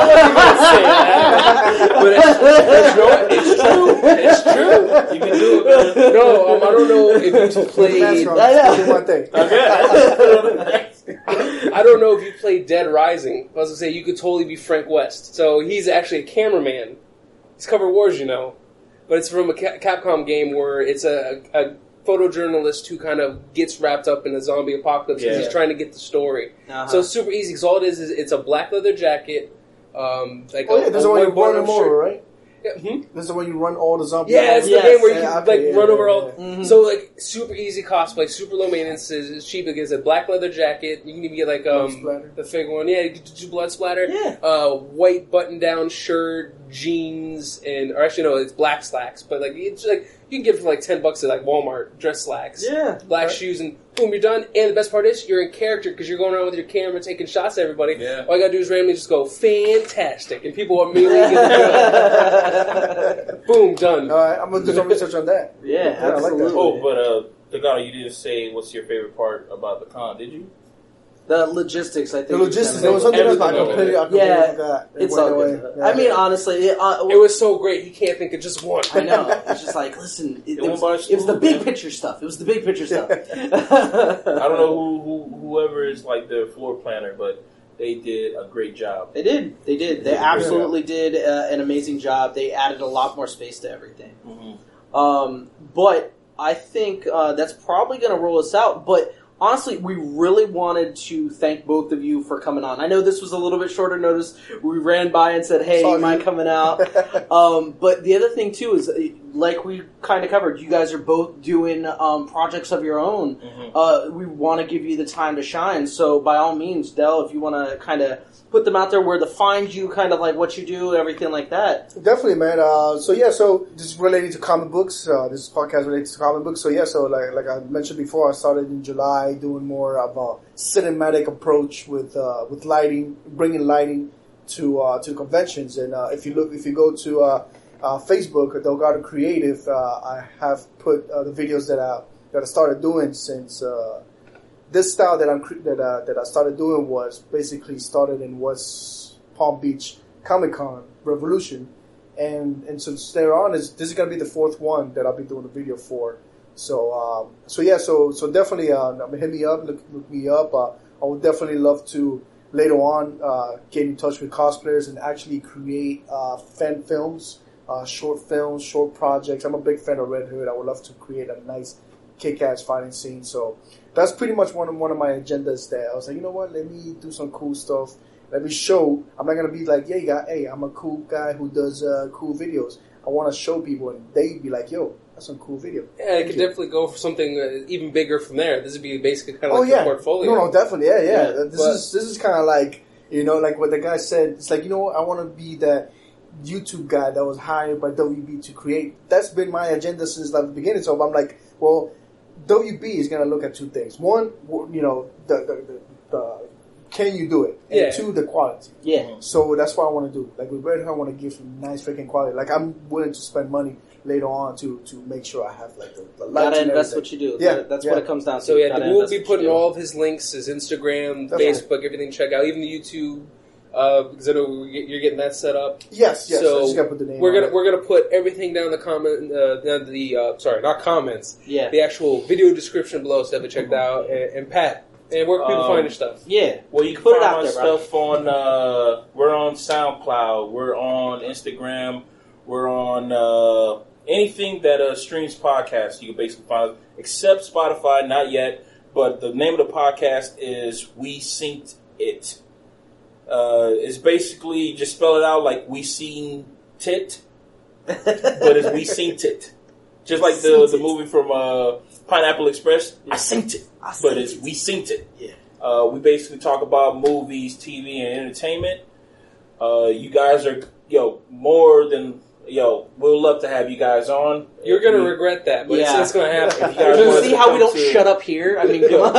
But it's, you know what? It's true. It's true. You can do it. No, um, I don't know if you Mask played. on, Yeah, yeah. one thing. I don't know if you played Dead Rising. I was gonna say you could totally be Frank West. So he's actually a cameraman. He's covered wars, you know, but it's from a Capcom game where it's a, a photojournalist who kind of gets wrapped up in a zombie apocalypse because Yeah. he's trying to get the story. Uh-huh. So it's super easy because all it is is it's a black leather jacket, Um, like Oh a, yeah, there's a the one you white run bottom them over, shirt. right? Yeah, hmm? This is the one you run all the zombies. Yeah, it's Yes. the game where you Yeah, can okay, like yeah, run over yeah, all. yeah. Mhm. So like super easy cosplay, super low maintenance. Is is cheap. It gets a black leather jacket. You can even get like Blood um the fake one. Yeah, you can do blood splatter. Yeah. Uh, white button down shirt, jeans, and or actually no, it's black slacks. But like it's like you can get it for like ten bucks at like Walmart dress slacks. Yeah. Black Right. shoes and boom, you're done. And the best part is you're in character because you're going around with your camera taking shots at everybody. Yeah. All you gotta do is randomly just go fantastic, and people are immediately get the Boom, done. All right, I'm gonna do some research on that. Yeah, I like that. absolutely. Oh, but uh, Delgado, you didn't say what's your favorite part about the con, did you? The logistics, I think. The logistics. kind There was something else, I Everything completely, I of completely Yeah, forgot. It It's went all away. good. Yeah. I mean, honestly, it, uh, It was so great. He can't think of just one. I know. It's just like, listen, it, It it was, went by was the smooth, big picture stuff. It was the big picture stuff. I don't know who, who whoever is like the floor planner, but they did a great job. They did. They did. They Yeah. absolutely did uh, an amazing job. They added a lot more space to everything. Mm-hmm. Um, but I think uh, that's probably going to roll us out. But honestly, we really wanted to thank both of you for coming on. I know this was a little bit shorter notice. We ran by and said, "Hey, you Sorry. mind coming out?" um, but the other thing too is, like we kind of covered, you guys are both doing um, projects of your own. Mm-hmm. Uh, we want to give you the time to shine. So by all means, Dell, if you want to kind of put them out there where to find you, kind of like what you do, everything like that. Definitely, man. Uh, so yeah, so this is related to comic books. Uh, this podcast related to comic books. So yeah, so like like I mentioned before, I started in July doing more of a cinematic approach with uh, with lighting, bringing lighting to uh, to conventions. And uh, if you look, if you go to uh, Facebook, Delgado Creative, uh, I have put uh, the videos that I that I started doing since. Uh, this style that I'm that uh, that I started doing was basically started in West Palm Beach Comic Con Revolution, and and since there on is this is gonna be the fourth one that I'll be doing a video for. So um, so yeah, so so definitely uh, hit me up, look, look me up. I would definitely love to later on get in touch with cosplayers and actually create fan films, uh, short films, short projects. I'm a big fan of Red Hood. I would love to create a nice kick-ass fighting scene. So that's pretty much one of one of my agendas. There, I was like, you know what? Let me do some cool stuff. Let me show. I'm not gonna be like, yeah, got, hey, I'm a cool guy who does uh, cool videos. I want to show people, and they'd be like, yo, that's some cool video. Yeah, I Thank could you. definitely go for something uh, even bigger from there. This would be basically kind of Oh like yeah, portfolio. no, no, definitely, yeah, yeah. Yeah, this but- is this is kind of like you know, like what the guy said. It's like you know. I want to be that YouTube guy that was hired by WB to create. That's been my agenda since the beginning. So I'm like, well, WB is gonna look at two things. One, you know, the the, the, the can you do it? And Yeah. two, the quality. Yeah. So that's what I want to do. Like with Red Hood, I want to give some nice freaking quality. Like I'm willing to spend money later on to to make sure I have like the, the lights Gotta and invest what you do. Yeah, That- that's yeah. what it comes down to. So yeah, we'll be putting all of his links, his Instagram, Definitely. Facebook, everything. Check out even the YouTube uh, because I know we get- you're getting that set up. Yes, yes. So I just gotta put the name. We're gonna it. we're gonna put everything down the comment uh, down the uh, sorry not comments Yeah. the actual video description below so have it checked out and, and Pat and where can people Um, find your stuff? Yeah. Well, you can Put it find out my there, bro. stuff on. Uh, we're on SoundCloud. We're on Instagram. We're on uh, anything that uh, streams podcasts. You can basically find, except Spotify, not yet. But the name of the podcast is We Synced It. Uh, it's basically just spell it out like we seen tit, but it's we synced it. Just like the the movie from uh, Pineapple Express, I synced it, but it's we synced it. Yeah. Uh, we basically talk about movies, TV, and entertainment. Uh, you guys are yo more than yo. We'll love to have you guys on. You're gonna We- regret that, but Yeah. it's, it's gonna happen. You guys see how we don't to- shut up here? I mean, come on.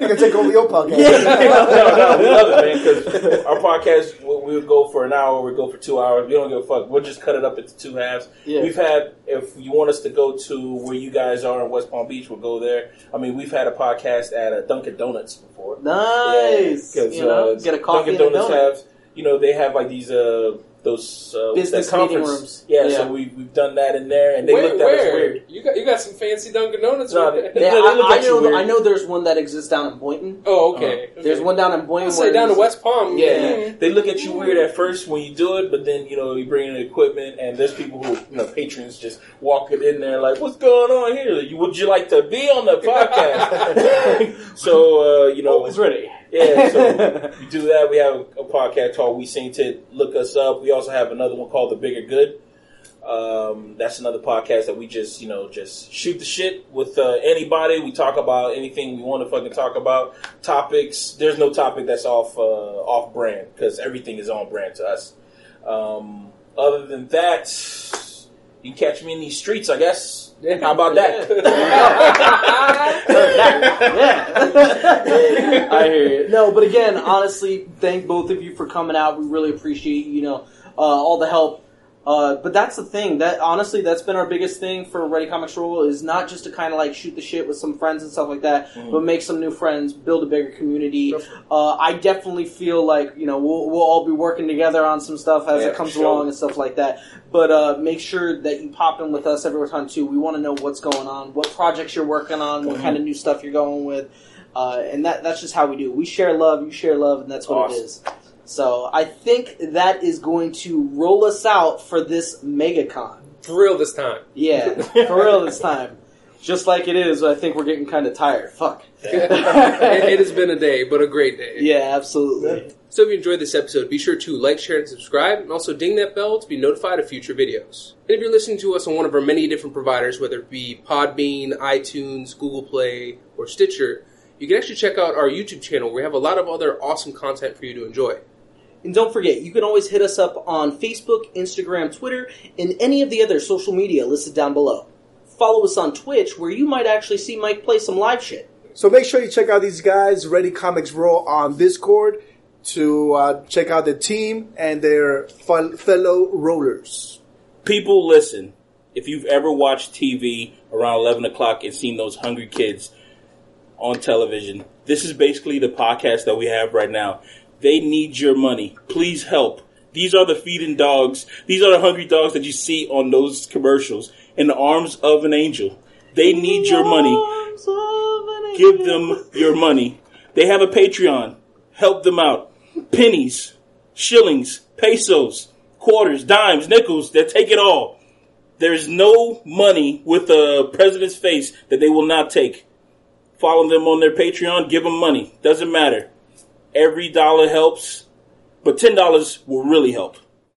you can take over your podcast. Yeah. no, no, we love it, man. Because our podcast, we'll, we'll go for an hour, we'll go for two hours. We don't give a fuck. We'll just cut it up into two halves. Yeah. We've had, if you want us to go to where you guys are in West Palm Beach, we'll go there. I mean, we've had a podcast at a Dunkin' Donuts before. Nice. because you know, uh, get a coffee Dunkin' and a Donuts donut. have, you know, they have like these uh those uh, Business conference. meeting rooms. Yeah, Yeah. so we we've done that in there, and they where, looked at us weird. You got you got some fancy Dunkin' Donuts. No, right there. they- they look I, I know. I know. There's one that exists down in Boynton. oh, okay. There's okay. one down in Boynton. I'll say down to West Palm. Yeah, they look at you weird at first when you do it, but then you know you bring in the equipment, and there's people who you know patrons just walking in there like, "What's going on here? You- Would you like to be on the podcast?" so uh, you know, Always ready. Yeah, so we do that. We have a podcast called We Sing It. Look us up. We also have another one called The Bigger Good. Um, that's another podcast that we just, you know, just shoot the shit with uh, anybody. We talk about anything we want to fucking talk about. Topics. There's no topic that's off uh, off brand because everything is on brand to us. Um, other than that, you can catch me in these streets, I guess. How about that? yeah. I hear you. No, but again, honestly, thank both of you for coming out. We really appreciate you know uh, all the help. Uh, but that's the thing that honestly that's been our biggest thing for Ready Comics Roll is not just to kind of like shoot the shit with some friends and stuff like that, Mhm. but make some new friends, build a bigger community. Uh, I definitely feel like you know we'll, we'll all be working together on some stuff as Yeah, it comes sure. along and stuff like that. But uh, make sure that you pop in with us every time too. We want to know what's going on, what projects you're working on, what Mhm. kind of new stuff you're going with, uh, and that that's just how we do. We share love, you share love, and that's what it Awesome. is. So I think that is going to roll us out for this MegaCon. For real this time. Yeah, for real this time. Just like it is, I think we're getting kind of tired. Fuck. it, it has been a day, but a great day. Yeah, absolutely. So if you enjoyed this episode, be sure to like, share, and subscribe, and also ding that bell to be notified of future videos. And if you're listening to us on one of our many different providers, whether it be Podbean, iTunes, Google Play, or Stitcher, you can actually check out our YouTube channel where we have a lot of other awesome content for you to enjoy. And don't forget, you can always hit us up on Facebook, Instagram, Twitter, and any of the other social media listed down below. Follow us on Twitch, where you might actually see Mike play some live shit. So make sure you check out these guys, Ready Comics Roll, on Discord to uh, check out the team and their fel- fellow rollers. People, listen. If you've ever watched TV around 11 o'clock and seen those hungry kids on television, this is basically the podcast that we have right now. They need your money. Please help. These are the feeding dogs. These are the hungry dogs that you see on those commercials in the arms of an angel. They need your money. Give them your money. They have a Patreon. Help them out. Pennies, shillings, pesos, quarters, dimes, nickels. They take it all. There is no money with the president's face that they will not take. Follow them on their Patreon. Give them money. Doesn't matter. Every dollar helps, but ten dollars will really help.